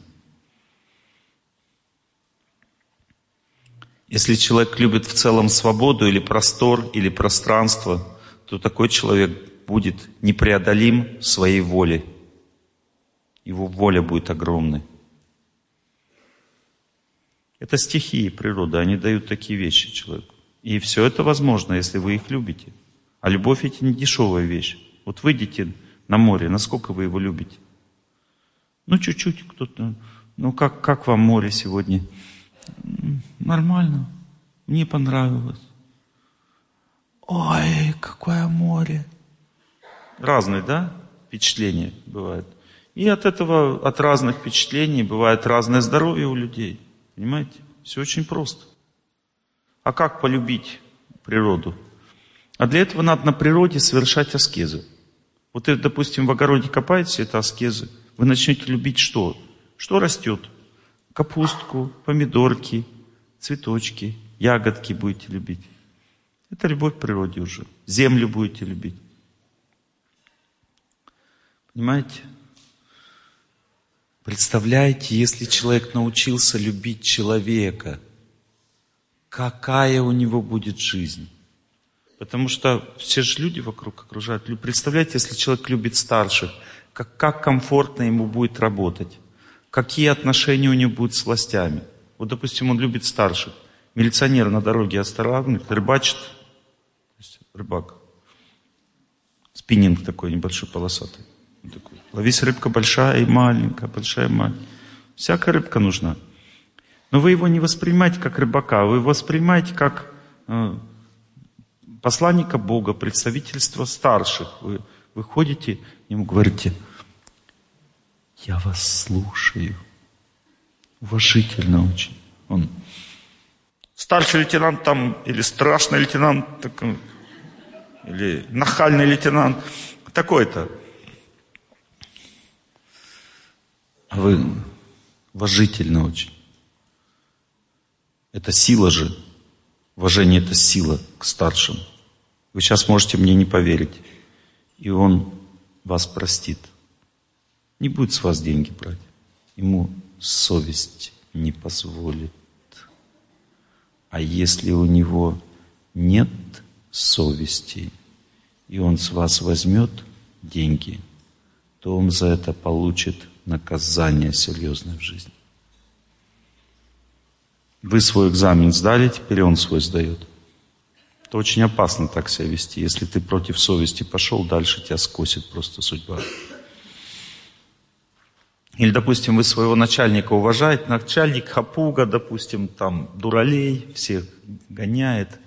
Если человек любит в целом свободу или простор, или пространство, то такой человек будет непреодолим своей воле. Его воля будет огромной. Это стихии природы, они дают такие вещи человеку. И все это возможно, если вы их любите. А любовь это не дешевая вещь. Вот выйдите на море, насколько вы его любите? Ну, чуть-чуть кто-то. Ну, как, как вам море сегодня? Нормально. Мне понравилось. Ой, какое море. Разные, да, впечатления бывают. И от этого, от разных впечатлений бывает разное здоровье у людей. Понимаете? Все очень просто. А как полюбить природу? А для этого надо на природе совершать аскезы. Вот, допустим, в огороде копаете, это аскезы. Вы начнете любить что? Что растет? Капустку, помидорки, цветочки, ягодки будете любить. Это любовь к природе уже. Землю будете любить. Понимаете? Представляете, если человек научился любить человека, какая у него будет жизнь? Потому что все же люди вокруг окружают. Представляете, если человек любит старших, как, как комфортно ему будет работать, какие отношения у него будут с властями. Вот, допустим, он любит старших. Милиционер на дороге останавливает, рыбачит, рыбак, спиннинг такой небольшой полосатый. Такой. Ловись рыбка большая и маленькая, большая и маленькая. Всякая рыбка нужна. Но вы его не воспринимаете как рыбака, вы его воспринимаете как э, посланника Бога, представительство старших. Вы, вы ходите, ему говорите, я вас слушаю. Уважительно очень. Он старший лейтенант там, или страшный лейтенант, такой, или нахальный лейтенант, такой-то. А вы уважительно очень. Это сила же. Уважение – это сила к старшим. Вы сейчас можете мне не поверить. И он вас простит. Не будет с вас деньги брать. Ему совесть не позволит. А если у него нет совести, и он с вас возьмет деньги, то он за это получит наказание серьезное в жизни. Вы свой экзамен сдали, теперь он свой сдает. Это очень опасно так себя вести. Если ты против совести пошел, дальше тебя скосит просто судьба. Или, допустим, вы своего начальника уважаете, начальник хапуга, допустим, там дуралей, всех гоняет,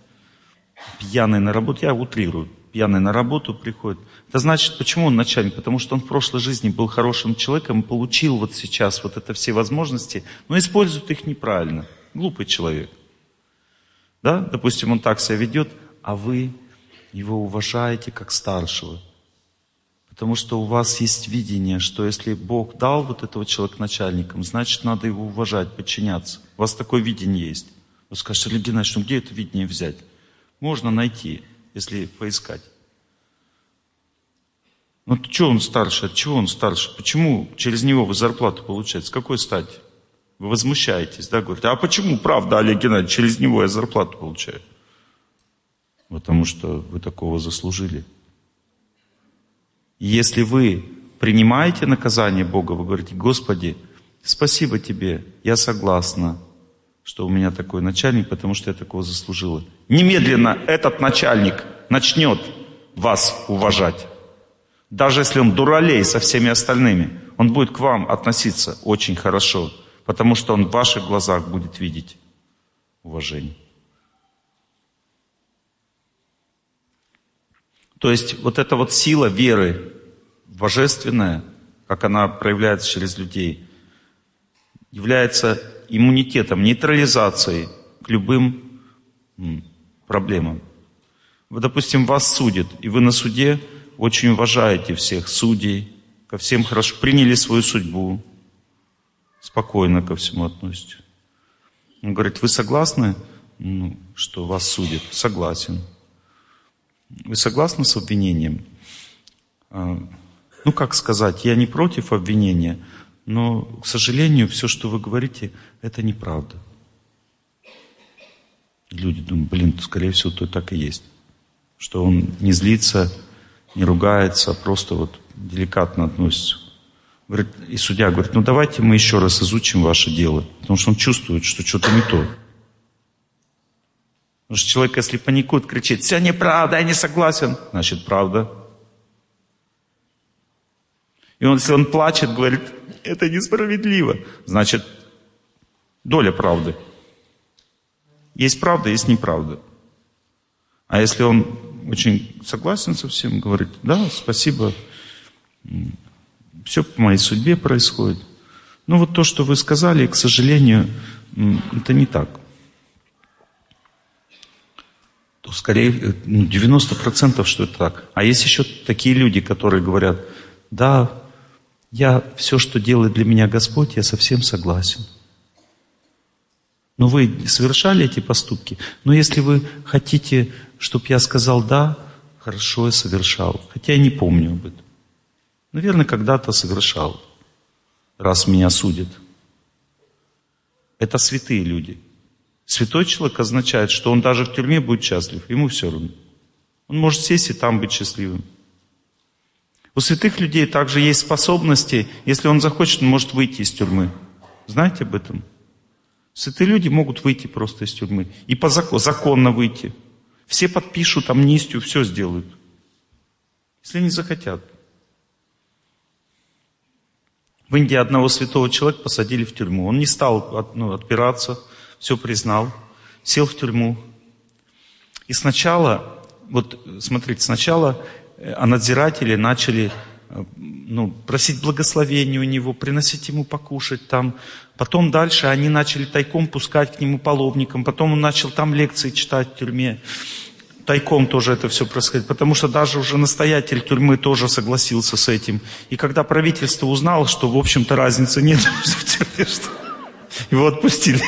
пьяный на работу, я утрирую, пьяный на работу приходит. Это значит, почему он начальник? Потому что он в прошлой жизни был хорошим человеком получил вот сейчас вот это все возможности, но использует их неправильно. Глупый человек. Да? Допустим, он так себя ведет, а вы его уважаете как старшего. Потому что у вас есть видение, что если Бог дал вот этого человека начальником, значит, надо его уважать, подчиняться. У вас такое видение есть. Вы скажете, Олег Геннадьевич, ну где это видение взять? Можно найти, если поискать. Ну что он старше? От чего он старше? Почему через него вы зарплату получаете? С какой стати? Вы возмущаетесь, да, говорите, а почему, правда, Олег Геннадьевич, через него я зарплату получаю? Потому что вы такого заслужили. Если вы принимаете наказание Бога, вы говорите, Господи, спасибо Тебе, я согласна, что у меня такой начальник, потому что я такого заслужила. Немедленно этот начальник начнет вас уважать. Даже если он дуралей со всеми остальными, он будет к вам относиться очень хорошо потому что он в ваших глазах будет видеть уважение. То есть вот эта вот сила веры, божественная, как она проявляется через людей, является иммунитетом, нейтрализацией к любым проблемам. Вы, допустим, вас судят, и вы на суде очень уважаете всех судей, ко всем хорошо приняли свою судьбу, спокойно ко всему относитесь. Он говорит, вы согласны, ну, что вас судят? Согласен. Вы согласны с обвинением? Ну, как сказать, я не против обвинения, но, к сожалению, все, что вы говорите, это неправда. Люди думают, блин, скорее всего, то так и есть. Что он не злится, не ругается, а просто вот деликатно относится. Говорит, и судья говорит, ну давайте мы еще раз изучим ваше дело. Потому что он чувствует, что что-то не то. Потому что человек, если паникует, кричит, все неправда, я не согласен, значит правда. И он, если он плачет, говорит, это несправедливо, значит доля правды. Есть правда, есть неправда. А если он очень согласен со всем, говорит, да, спасибо, все по моей судьбе происходит. Ну вот то, что вы сказали, к сожалению, это не так. То скорее, ну, 90% что это так. А есть еще такие люди, которые говорят, да, я все, что делает для меня Господь, я совсем согласен. Но вы совершали эти поступки. Но если вы хотите, чтобы я сказал да, хорошо, я совершал. Хотя я не помню об этом. Наверное, когда-то совершал, раз меня судят. Это святые люди. Святой человек означает, что он даже в тюрьме будет счастлив, ему все равно. Он может сесть и там быть счастливым. У святых людей также есть способности, если он захочет, он может выйти из тюрьмы. Знаете об этом? Святые люди могут выйти просто из тюрьмы. И по закону, законно выйти. Все подпишут амнистию, все сделают. Если они захотят. В Индии одного святого человека посадили в тюрьму. Он не стал ну, отпираться, все признал, сел в тюрьму. И сначала, вот смотрите, сначала а надзиратели начали э, ну, просить благословения у него, приносить ему покушать там. Потом дальше они начали тайком пускать к нему паломникам. Потом он начал там лекции читать в тюрьме тайком тоже это все происходит, потому что даже уже настоятель тюрьмы тоже согласился с этим. И когда правительство узнало, что, в общем-то, разницы нет, его отпустили.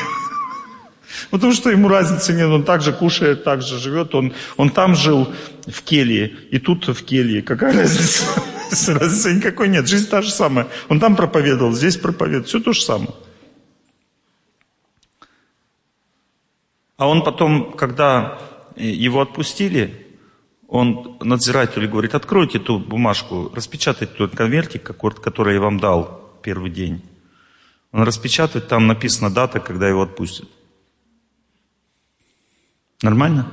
Потому что ему разницы нет, он также кушает, также живет, он, он там жил в келье, и тут в келье. Какая разница? Разницы никакой нет, жизнь та же самая. Он там проповедовал, здесь проповедует, все то же самое. А он потом, когда его отпустили, он надзирателю говорит, откройте ту бумажку, распечатайте тот конвертик, который я вам дал первый день. Он распечатает, там написана дата, когда его отпустят. Нормально?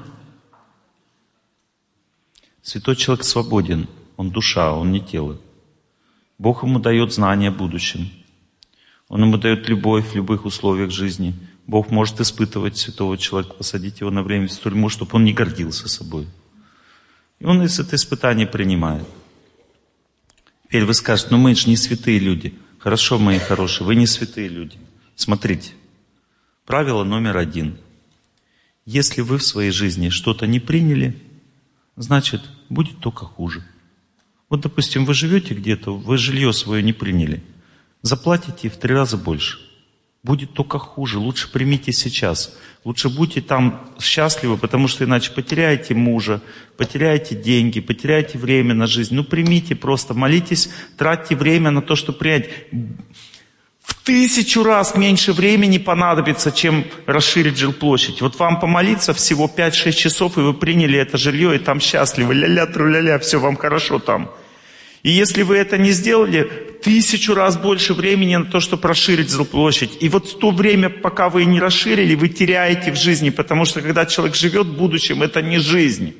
Святой человек свободен, он душа, он не тело. Бог ему дает знания о будущем. Он ему дает любовь в любых условиях жизни. Бог может испытывать святого человека, посадить его на время в тюрьму, чтобы он не гордился собой. И он из это испытание принимает. Теперь вы скажете, ну мы же не святые люди. Хорошо, мои хорошие, вы не святые люди. Смотрите, правило номер один. Если вы в своей жизни что-то не приняли, значит, будет только хуже. Вот, допустим, вы живете где-то, вы жилье свое не приняли. Заплатите в три раза больше. Будет только хуже. Лучше примите сейчас. Лучше будьте там счастливы, потому что иначе потеряете мужа, потеряете деньги, потеряете время на жизнь. Ну примите просто, молитесь, тратьте время на то, чтобы принять. Тысячу раз меньше времени понадобится, чем расширить жилплощадь. Вот вам помолиться всего 5-6 часов, и вы приняли это жилье, и там счастливы. Ля-ля, тру-ля-ля, все, вам хорошо там. И если вы это не сделали, тысячу раз больше времени на то, чтобы расширить жилплощадь. И вот в то время, пока вы не расширили, вы теряете в жизни, потому что когда человек живет в будущем, это не жизнь.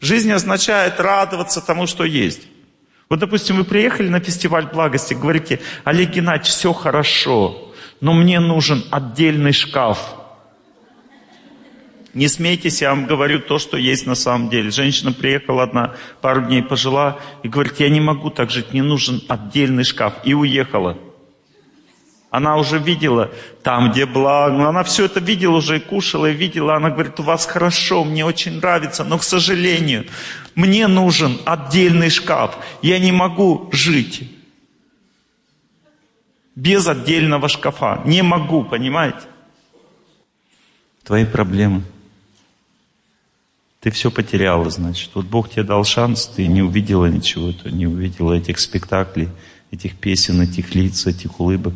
Жизнь означает радоваться тому, что есть. Вот, допустим, вы приехали на фестиваль благости, говорите, Олег Геннадьевич, все хорошо, но мне нужен отдельный шкаф. Не смейтесь, я вам говорю то, что есть на самом деле. Женщина приехала одна, пару дней пожила и говорит, я не могу так жить, мне нужен отдельный шкаф. И уехала. Она уже видела там, где благо. Она все это видела уже и кушала, и видела. Она говорит, у вас хорошо, мне очень нравится, но, к сожалению, мне нужен отдельный шкаф. Я не могу жить без отдельного шкафа. Не могу, понимаете? Твои проблемы. Ты все потеряла, значит. Вот Бог тебе дал шанс, ты не увидела ничего, ты не увидела этих спектаклей, этих песен, этих лиц, этих улыбок,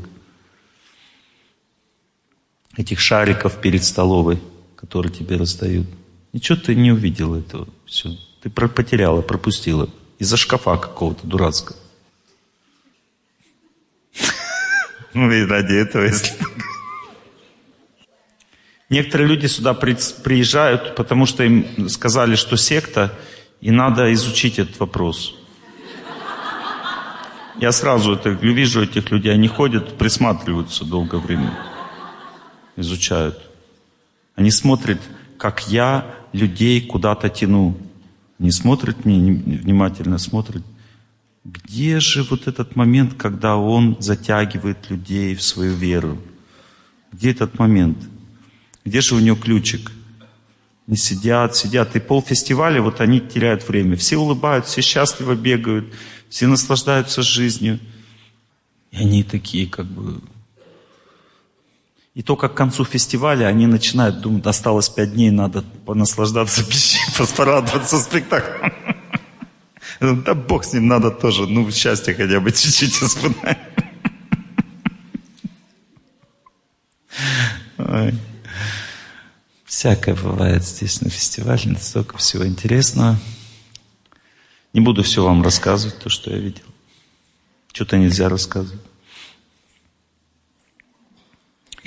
этих шариков перед столовой, которые тебе раздают. Ничего ты не увидела этого. Все. Ты потеряла, пропустила. Из-за шкафа какого-то дурацкого. Ну и ради этого, если Некоторые люди сюда приезжают, потому что им сказали, что секта, и надо изучить этот вопрос. Я сразу это вижу этих людей, они ходят, присматриваются долгое время, изучают. Они смотрят, как я людей куда-то тяну. Не смотрят мне внимательно, смотрят, где же вот этот момент, когда он затягивает людей в свою веру? Где этот момент? Где же у него ключик? Не сидят, сидят. И полфестиваля вот они теряют время. Все улыбаются, все счастливо бегают, все наслаждаются жизнью. И они такие как бы... И только к концу фестиваля они начинают думать, осталось пять дней, надо понаслаждаться пищей, порадоваться спектаклем. Да бог с ним надо тоже, ну счастье хотя бы чуть-чуть испытать. Всякое бывает здесь на фестивале, столько всего интересного. Не буду все вам рассказывать, то, что я видел. Что-то нельзя рассказывать.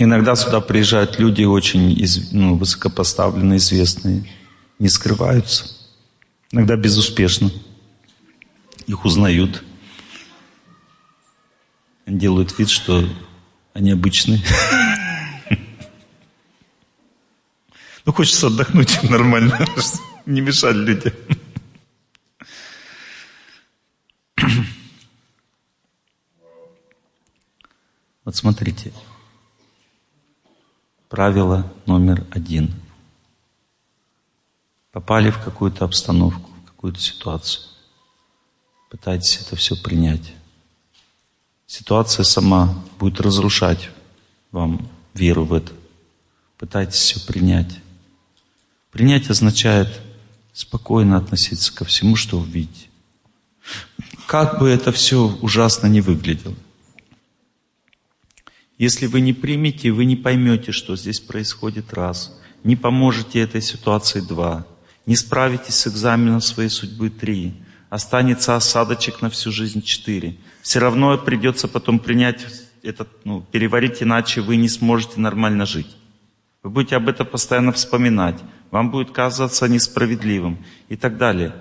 Иногда сюда приезжают люди очень из, ну, высокопоставленные, известные, не скрываются. Иногда безуспешно. Их узнают. Делают вид, что они обычные. Ну, хочется отдохнуть нормально, не мешать людям. Вот смотрите, правило номер один. Попали в какую-то обстановку, в какую-то ситуацию. Пытайтесь это все принять. Ситуация сама будет разрушать вам веру в это. Пытайтесь все принять. Принять означает спокойно относиться ко всему, что увидите. Как бы это все ужасно не выглядело. Если вы не примете, вы не поймете, что здесь происходит раз. Не поможете этой ситуации два. Не справитесь с экзаменом своей судьбы — три. Останется осадочек на всю жизнь — четыре. Все равно придется потом принять этот, ну, переварить, иначе вы не сможете нормально жить. Вы будете об этом постоянно вспоминать. Вам будет казаться несправедливым и так далее.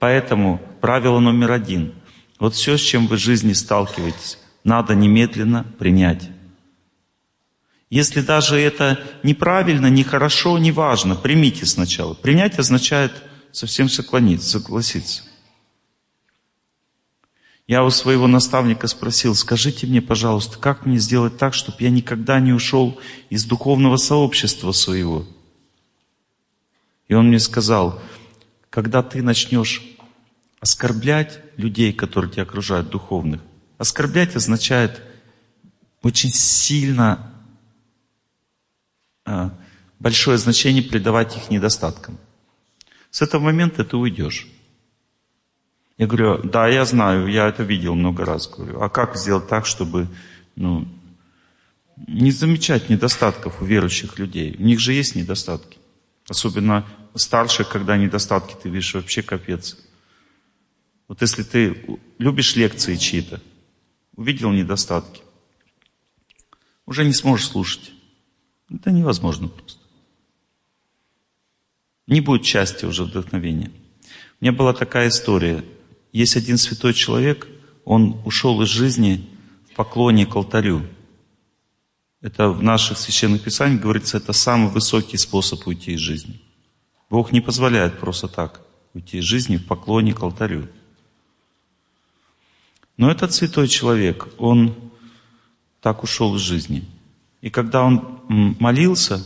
Поэтому правило номер один. Вот все, с чем вы в жизни сталкиваетесь, надо немедленно принять. Если даже это неправильно, нехорошо, неважно, примите сначала. Принять означает совсем соклониться, согласиться. Я у своего наставника спросил, скажите мне, пожалуйста, как мне сделать так, чтобы я никогда не ушел из духовного сообщества своего? И он мне сказал, когда ты начнешь оскорблять людей, которые тебя окружают, духовных, оскорблять означает очень сильно большое значение придавать их недостаткам. С этого момента ты уйдешь. Я говорю, да, я знаю, я это видел много раз. Говорю, а как сделать так, чтобы ну, не замечать недостатков у верующих людей? У них же есть недостатки. Особенно старших, когда недостатки ты видишь, вообще капец. Вот если ты любишь лекции чьи-то, увидел недостатки, уже не сможешь слушать. Это невозможно просто. Не будет счастья уже, вдохновения. У меня была такая история. Есть один святой человек, он ушел из жизни в поклоне к алтарю. Это в наших священных писаниях говорится, это самый высокий способ уйти из жизни. Бог не позволяет просто так уйти из жизни в поклоне к алтарю. Но этот святой человек, он так ушел из жизни. И когда он молился,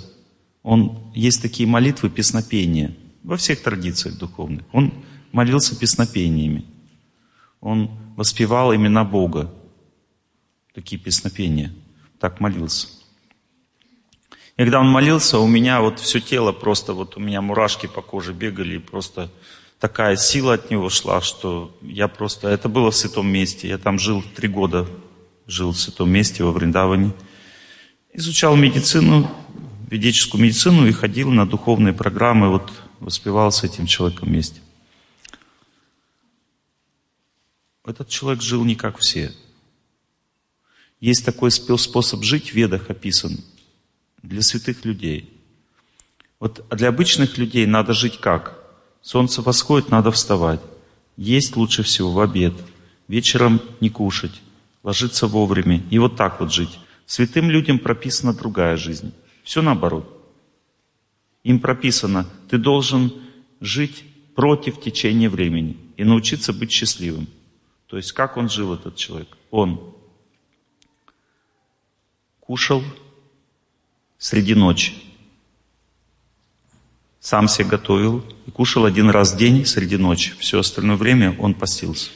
он, есть такие молитвы песнопения во всех традициях духовных. Он молился песнопениями. Он воспевал имена Бога. Такие песнопения. Так молился. И когда он молился, у меня вот все тело просто, вот у меня мурашки по коже бегали, просто такая сила от него шла, что я просто... Это было в святом месте. Я там жил три года, жил в святом месте во Вриндаване. Изучал медицину, ведическую медицину и ходил на духовные программы, вот воспевал с этим человеком вместе. Этот человек жил не как все. Есть такой способ жить в ведах описан для святых людей. Вот для обычных людей надо жить как? Солнце восходит, надо вставать. Есть лучше всего в обед. Вечером не кушать. Ложиться вовремя. И вот так вот жить. Святым людям прописана другая жизнь. Все наоборот. Им прописано, ты должен жить против течения времени и научиться быть счастливым. То есть как он жил, этот человек? Он кушал среди ночи. Сам себе готовил и кушал один раз в день среди ночи. Все остальное время он постился.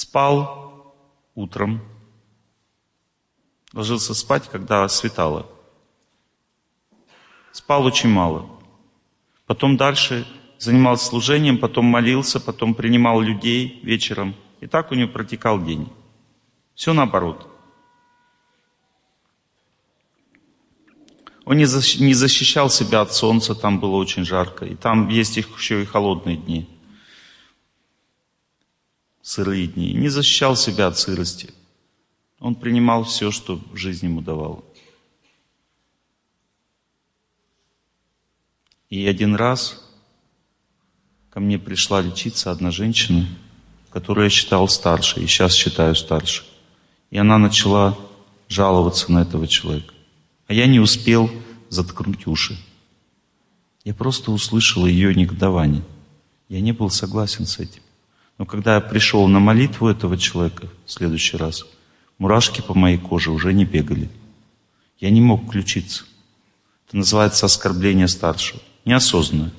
Спал утром, ложился спать, когда светало. Спал очень мало. Потом дальше занимался служением, потом молился, потом принимал людей вечером. И так у него протекал день. Все наоборот. Он не защищал себя от солнца, там было очень жарко. И там есть еще и холодные дни. Сырые дни. Не защищал себя от сырости. Он принимал все, что жизнь ему давала. И один раз ко мне пришла лечиться одна женщина, которую я считал старше, и сейчас считаю старше. И она начала жаловаться на этого человека. А я не успел заткнуть уши. Я просто услышал ее негодование. Я не был согласен с этим. Но когда я пришел на молитву этого человека в следующий раз, мурашки по моей коже уже не бегали. Я не мог включиться. Это называется оскорбление старшего. Неосознанное.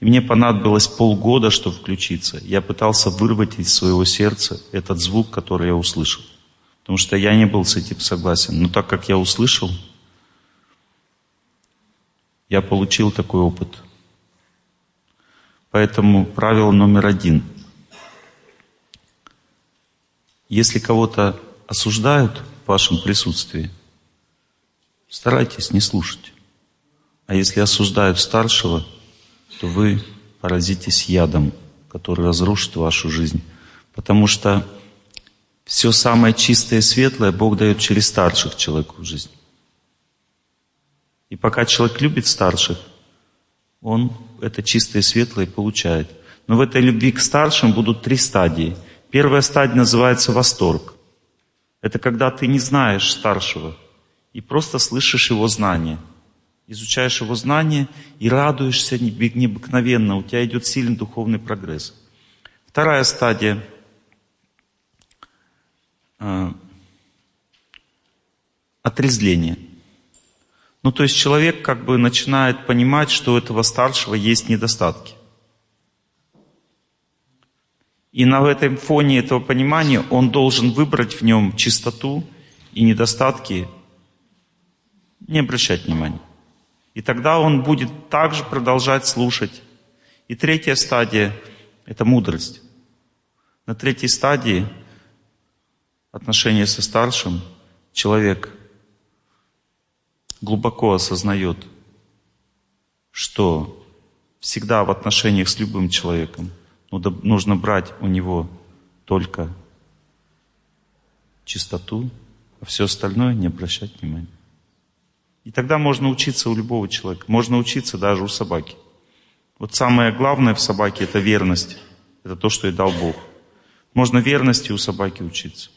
И мне понадобилось полгода, чтобы включиться. Я пытался вырвать из своего сердца этот звук, который я услышал. Потому что я не был с этим согласен. Но так как я услышал, я получил такой опыт. Поэтому правило номер один. Если кого-то осуждают в вашем присутствии, старайтесь не слушать. А если осуждают старшего, то вы поразитесь ядом, который разрушит вашу жизнь. Потому что все самое чистое и светлое Бог дает через старших человеку в жизнь. И пока человек любит старших, он это чистое и светлое получает. Но в этой любви к старшим будут три стадии. Первая стадия называется восторг. Это когда ты не знаешь старшего и просто слышишь его знания. Изучаешь его знания и радуешься необыкновенно. У тебя идет сильный духовный прогресс. Вторая стадия э, – отрезление. Ну, то есть человек как бы начинает понимать, что у этого старшего есть недостатки. И на этом фоне этого понимания он должен выбрать в нем чистоту и недостатки, не обращать внимания. И тогда он будет также продолжать слушать. И третья стадия – это мудрость. На третьей стадии отношения со старшим человек глубоко осознает, что всегда в отношениях с любым человеком – нужно брать у него только чистоту, а все остальное не обращать внимания. И тогда можно учиться у любого человека. Можно учиться даже у собаки. Вот самое главное в собаке – это верность. Это то, что ей дал Бог. Можно верности у собаки учиться.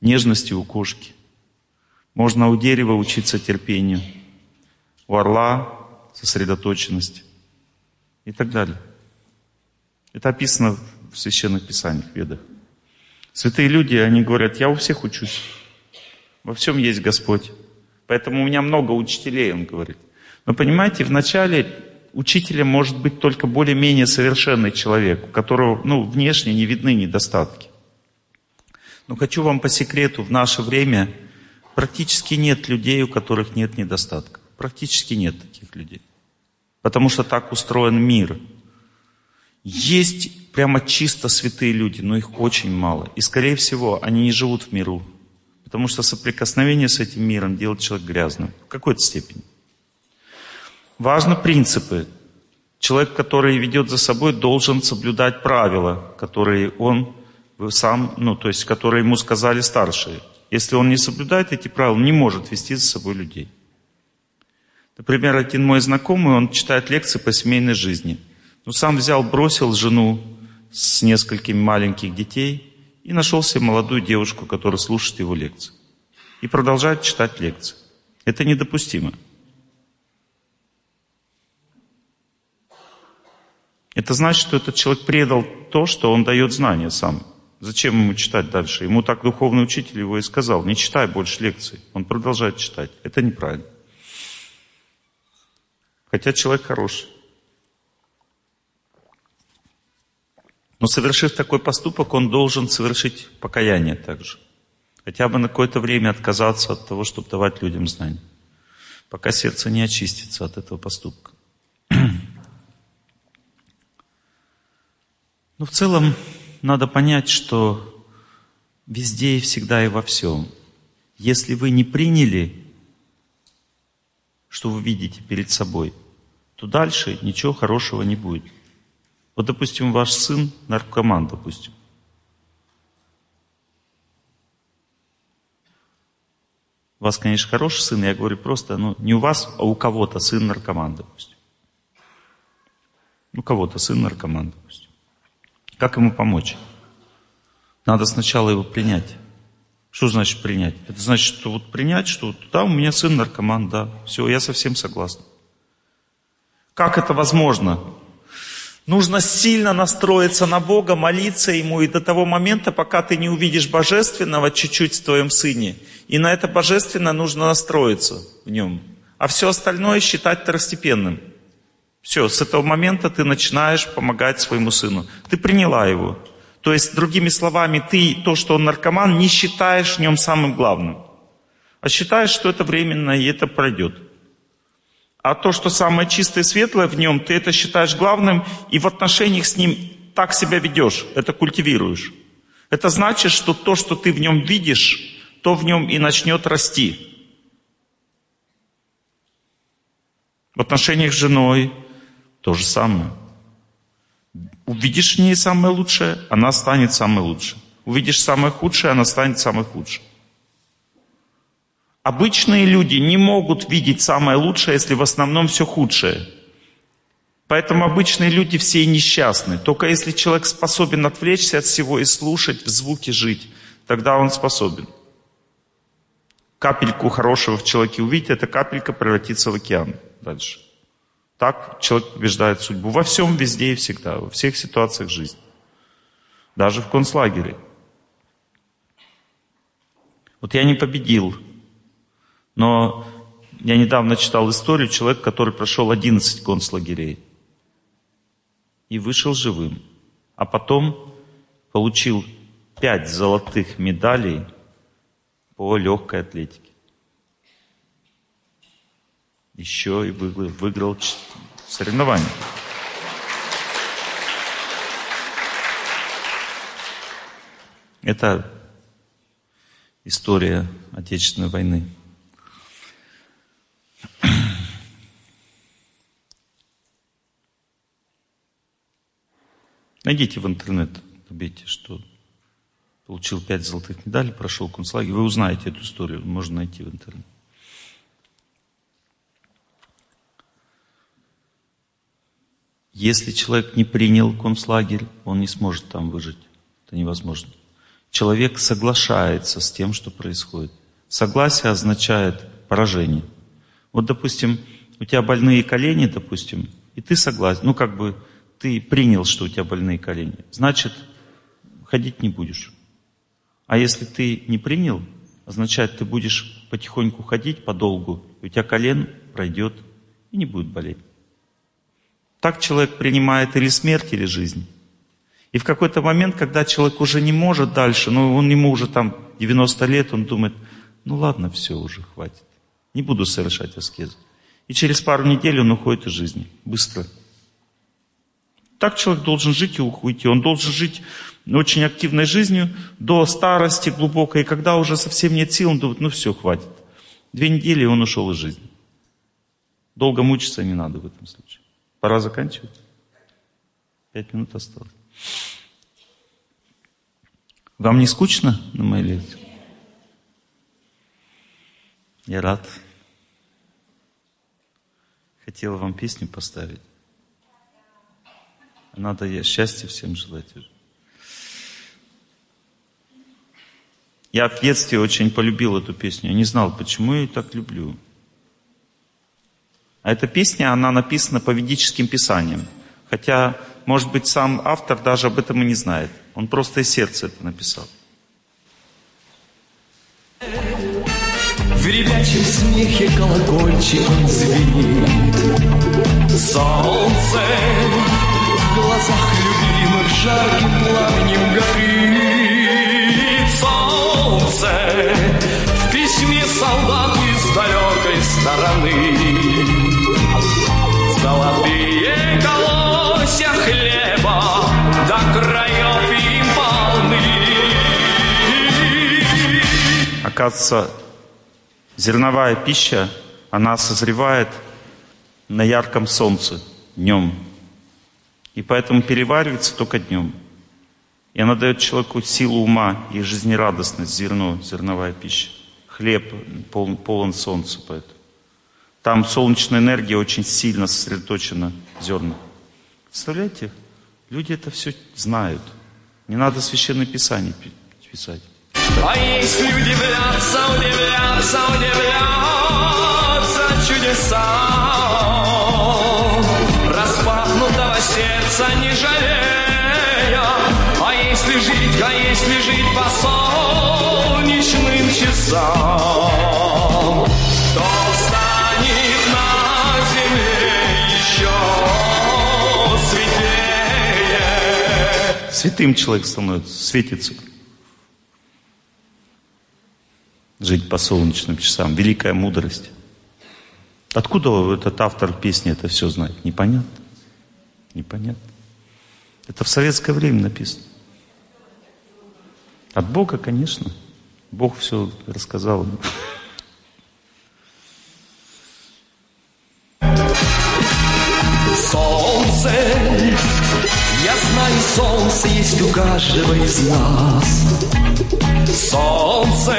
Нежности у кошки. Можно у дерева учиться терпению. У орла – сосредоточенности. И так далее. Это описано в священных писаниях, ведах. Святые люди, они говорят, я у всех учусь. Во всем есть Господь. Поэтому у меня много учителей, он говорит. Но понимаете, вначале учителем может быть только более-менее совершенный человек, у которого ну, внешне не видны недостатки. Но хочу вам по секрету, в наше время практически нет людей, у которых нет недостатков. Практически нет таких людей. Потому что так устроен мир – есть прямо чисто святые люди, но их очень мало. И, скорее всего, они не живут в миру. Потому что соприкосновение с этим миром делает человек грязным. В какой-то степени. Важны принципы. Человек, который ведет за собой, должен соблюдать правила, которые он сам, ну, то есть, которые ему сказали старшие. Если он не соблюдает эти правила, не может вести за собой людей. Например, один мой знакомый, он читает лекции по семейной жизни – но сам взял, бросил жену с несколькими маленьких детей и нашел себе молодую девушку, которая слушает его лекции. И продолжает читать лекции. Это недопустимо. Это значит, что этот человек предал то, что он дает знания сам. Зачем ему читать дальше? Ему так духовный учитель его и сказал, не читай больше лекций. Он продолжает читать. Это неправильно. Хотя человек хороший. Но совершив такой поступок, он должен совершить покаяние также. Хотя бы на какое-то время отказаться от того, чтобы давать людям знания. Пока сердце не очистится от этого поступка. Но в целом надо понять, что везде и всегда и во всем. Если вы не приняли, что вы видите перед собой, то дальше ничего хорошего не будет. Вот, допустим, ваш сын наркоман, допустим. У вас, конечно, хороший сын, я говорю просто, ну, не у вас, а у кого-то сын наркоман, допустим. У кого-то сын наркоман, допустим. Как ему помочь? Надо сначала его принять. Что значит принять? Это значит, что вот принять, что вот, да, у меня сын наркоман, да, все, я совсем согласен. Как это возможно? Нужно сильно настроиться на Бога, молиться Ему, и до того момента, пока ты не увидишь Божественного чуть-чуть в твоем сыне. И на это Божественное нужно настроиться в нем. А все остальное считать второстепенным. Все, с этого момента ты начинаешь помогать своему сыну. Ты приняла его. То есть, другими словами, ты то, что он наркоман, не считаешь в нем самым главным. А считаешь, что это временно, и это пройдет. А то, что самое чистое и светлое в нем, ты это считаешь главным, и в отношениях с ним так себя ведешь, это культивируешь. Это значит, что то, что ты в нем видишь, то в нем и начнет расти. В отношениях с женой то же самое. Увидишь в ней самое лучшее, она станет самой лучшей. Увидишь самое худшее, она станет самой худшей. Обычные люди не могут видеть самое лучшее, если в основном все худшее. Поэтому обычные люди все несчастны. Только если человек способен отвлечься от всего и слушать, в звуке жить, тогда он способен. Капельку хорошего в человеке увидеть, эта капелька превратится в океан дальше. Так человек побеждает судьбу. Во всем, везде и всегда, во всех ситуациях жизни. Даже в концлагере. Вот я не победил, но я недавно читал историю человека, который прошел 11 концлагерей и вышел живым. А потом получил 5 золотых медалей по легкой атлетике. Еще и выиграл, соревнования. Это история Отечественной войны. Найдите в интернет, набейте, что получил пять золотых медалей, прошел концлагерь. Вы узнаете эту историю, можно найти в интернете. Если человек не принял концлагерь, он не сможет там выжить. Это невозможно человек соглашается с тем, что происходит. Согласие означает поражение. Вот, допустим, у тебя больные колени, допустим, и ты согласен, ну, как бы ты принял, что у тебя больные колени, значит, ходить не будешь. А если ты не принял, означает, ты будешь потихоньку ходить подолгу, и у тебя колен пройдет и не будет болеть. Так человек принимает или смерть, или жизнь. И в какой-то момент, когда человек уже не может дальше, ну, он ему уже там 90 лет, он думает, ну ладно, все уже, хватит. Не буду совершать аскезу. И через пару недель он уходит из жизни. Быстро. Так человек должен жить и уйти. Он должен жить очень активной жизнью до старости глубокой. И когда уже совсем нет сил, он думает, ну все, хватит. Две недели, и он ушел из жизни. Долго мучиться не надо в этом случае. Пора заканчивать. Пять минут осталось. Вам не скучно на моей лекции? Я рад. Хотела вам песню поставить. Надо я счастья всем желать. Я в детстве очень полюбил эту песню. Я не знал, почему я ее так люблю. А эта песня, она написана по ведическим писаниям. Хотя может быть, сам автор даже об этом и не знает. Он просто из сердца это написал. В ребячем смехе колокольчиком звенит. Солнце в глазах любимых жарким пламенем горит. Солнце в письме солдат из далекой стороны. Золотые колосья хлеба до краев им полны. Оказывается, зерновая пища, она созревает на ярком солнце днем. И поэтому переваривается только днем. И она дает человеку силу ума и жизнерадостность, зерно, зерновая пища. Хлеб полон, полон солнца поэтому. Там солнечная энергия очень сильно сосредоточена в зернах. Представляете? Люди это все знают. Не надо священное писание писать. А если удивляться, удивляться, удивляться чудесам, распахнутого сердца не жалея, а если жить, а если жить по солнечным часам, то станет на земле еще Святым человек становится, светится. Жить по солнечным часам. Великая мудрость. Откуда этот автор песни это все знает? Непонятно. Непонятно. Это в советское время написано. От Бога, конечно. Бог все рассказал. Солнце, я знаю, солнце есть у каждого из нас. Солнце,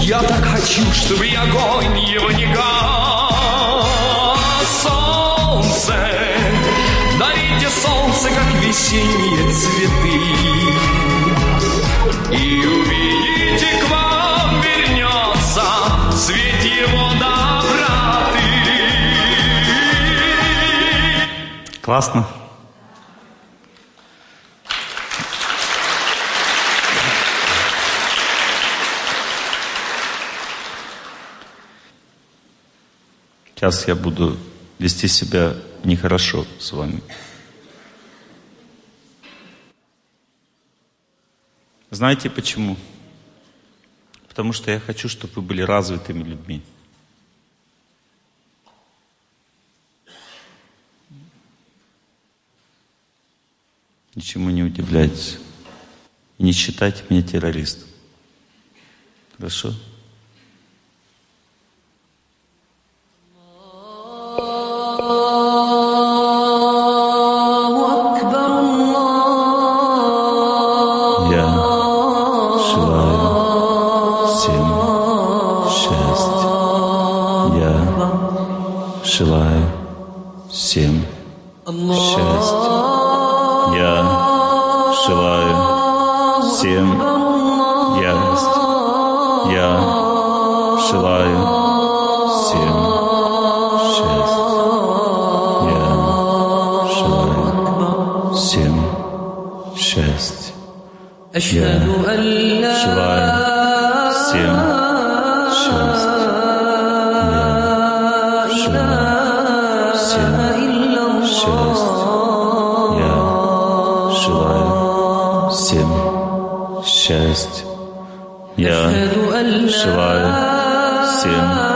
я так хочу, чтобы огонь его не гас. Солнце, дарите солнце, как весенние цветы. И увидите, к вам вернется свет его доброты. Классно? Сейчас я буду вести себя нехорошо с вами. Знаете почему? Потому что я хочу, чтобы вы были развитыми людьми. Ничему не удивляйтесь. И не считайте меня террористом. Хорошо? Желаю всем счастья. Я желаю всем счастья. Я желаю пять, два, семь, шесть. Шесть. Я желаю семь.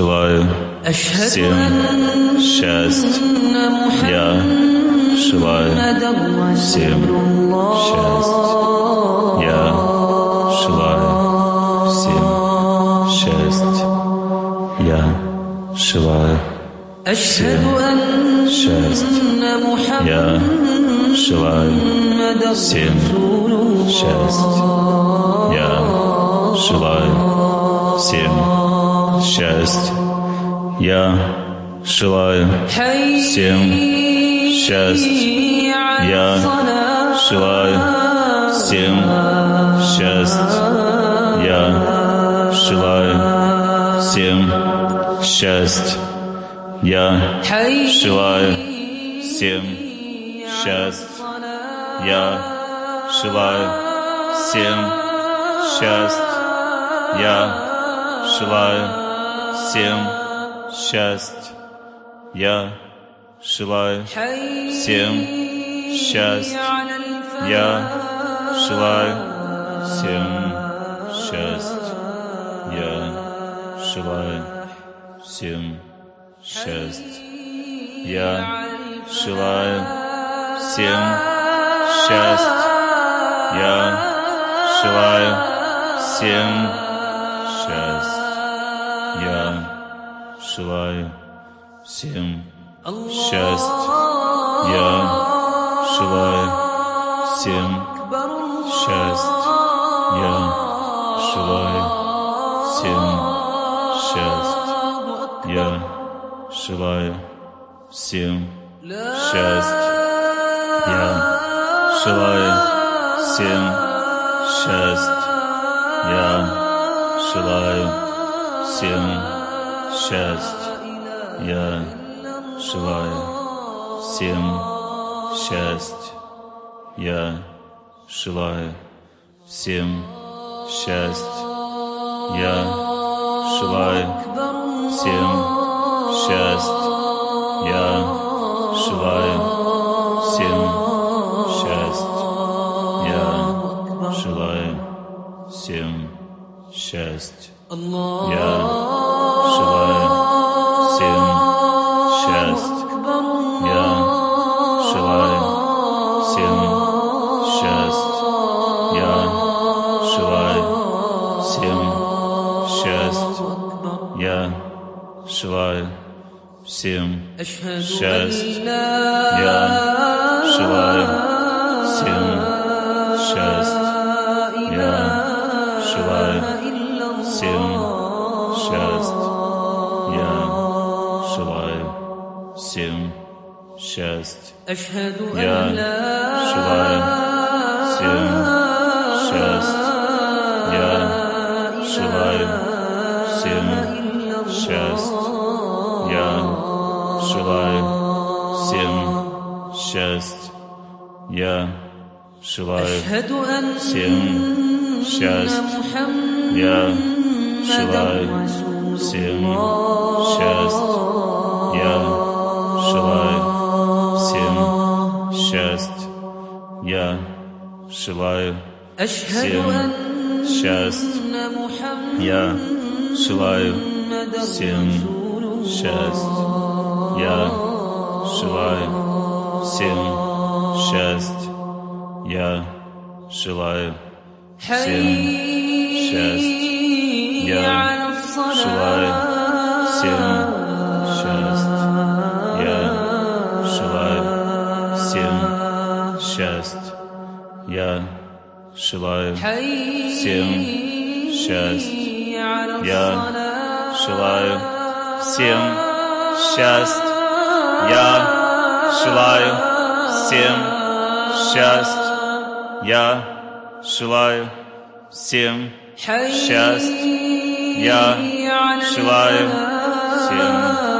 желаю всем счастья. Я желаю всем счастья. Я желаю всем счастья. Я желаю всем счастья. Я желаю всем счастья. Я желаю всем счастья. Я желаю всем счастья. Я желаю всем счастья. Я желаю всем счастья. Я желаю всем счастья. Я желаю всем счастья. Я желаю всем счастья. Я желаю всем счастья. Я желаю всем счастья. Я желаю всем счастья. Я желаю всем счастья. Я желаю всем счастья. Я желаю всем счастья. Я желаю всем счастья. Я желаю всем счастья. Я желаю всем счастья. Я желаю всем счастья. Я желаю всем счастья. Я желаю всем счастья. Я желаю всем счастья. Я желаю всем счастья. Я желаю всем счастья. Я желаю всем счастья. Я желаю всем счастья. Я желаю всем счастья. Я желаю всем счастья. Я желаю всем счастья. Я желаю всем счастья. Я желаю всем счастья. Я желаю всем счастья. Я желаю всем счастья. Я желаю всем счастья. Я желаю всем счастья. Я желаю всем счастья. Я желаю всем счастья. Я желаю всем счастья. Я желаю всем счастья. Я желаю всем счастья. Я желаю всем счастья. Я желаю всем счастья. Я желаю всем счастья. Я желаю всем счастья. Я желаю всем счастья. Я желаю всем счастья. Я желаю всем счастья. शस्त्र य शिवाय स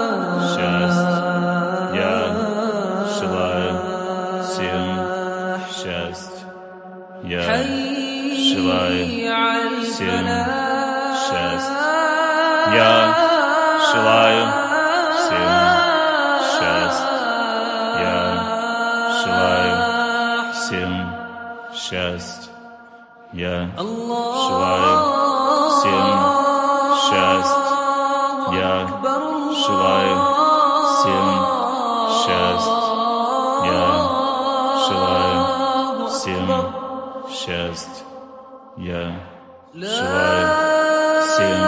желаю всем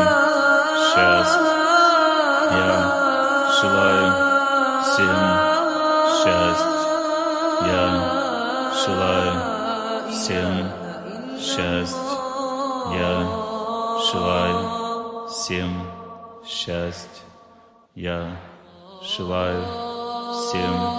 счастье. Я желаю всем счастье. Я желаю всем счастье. Я желаю всем.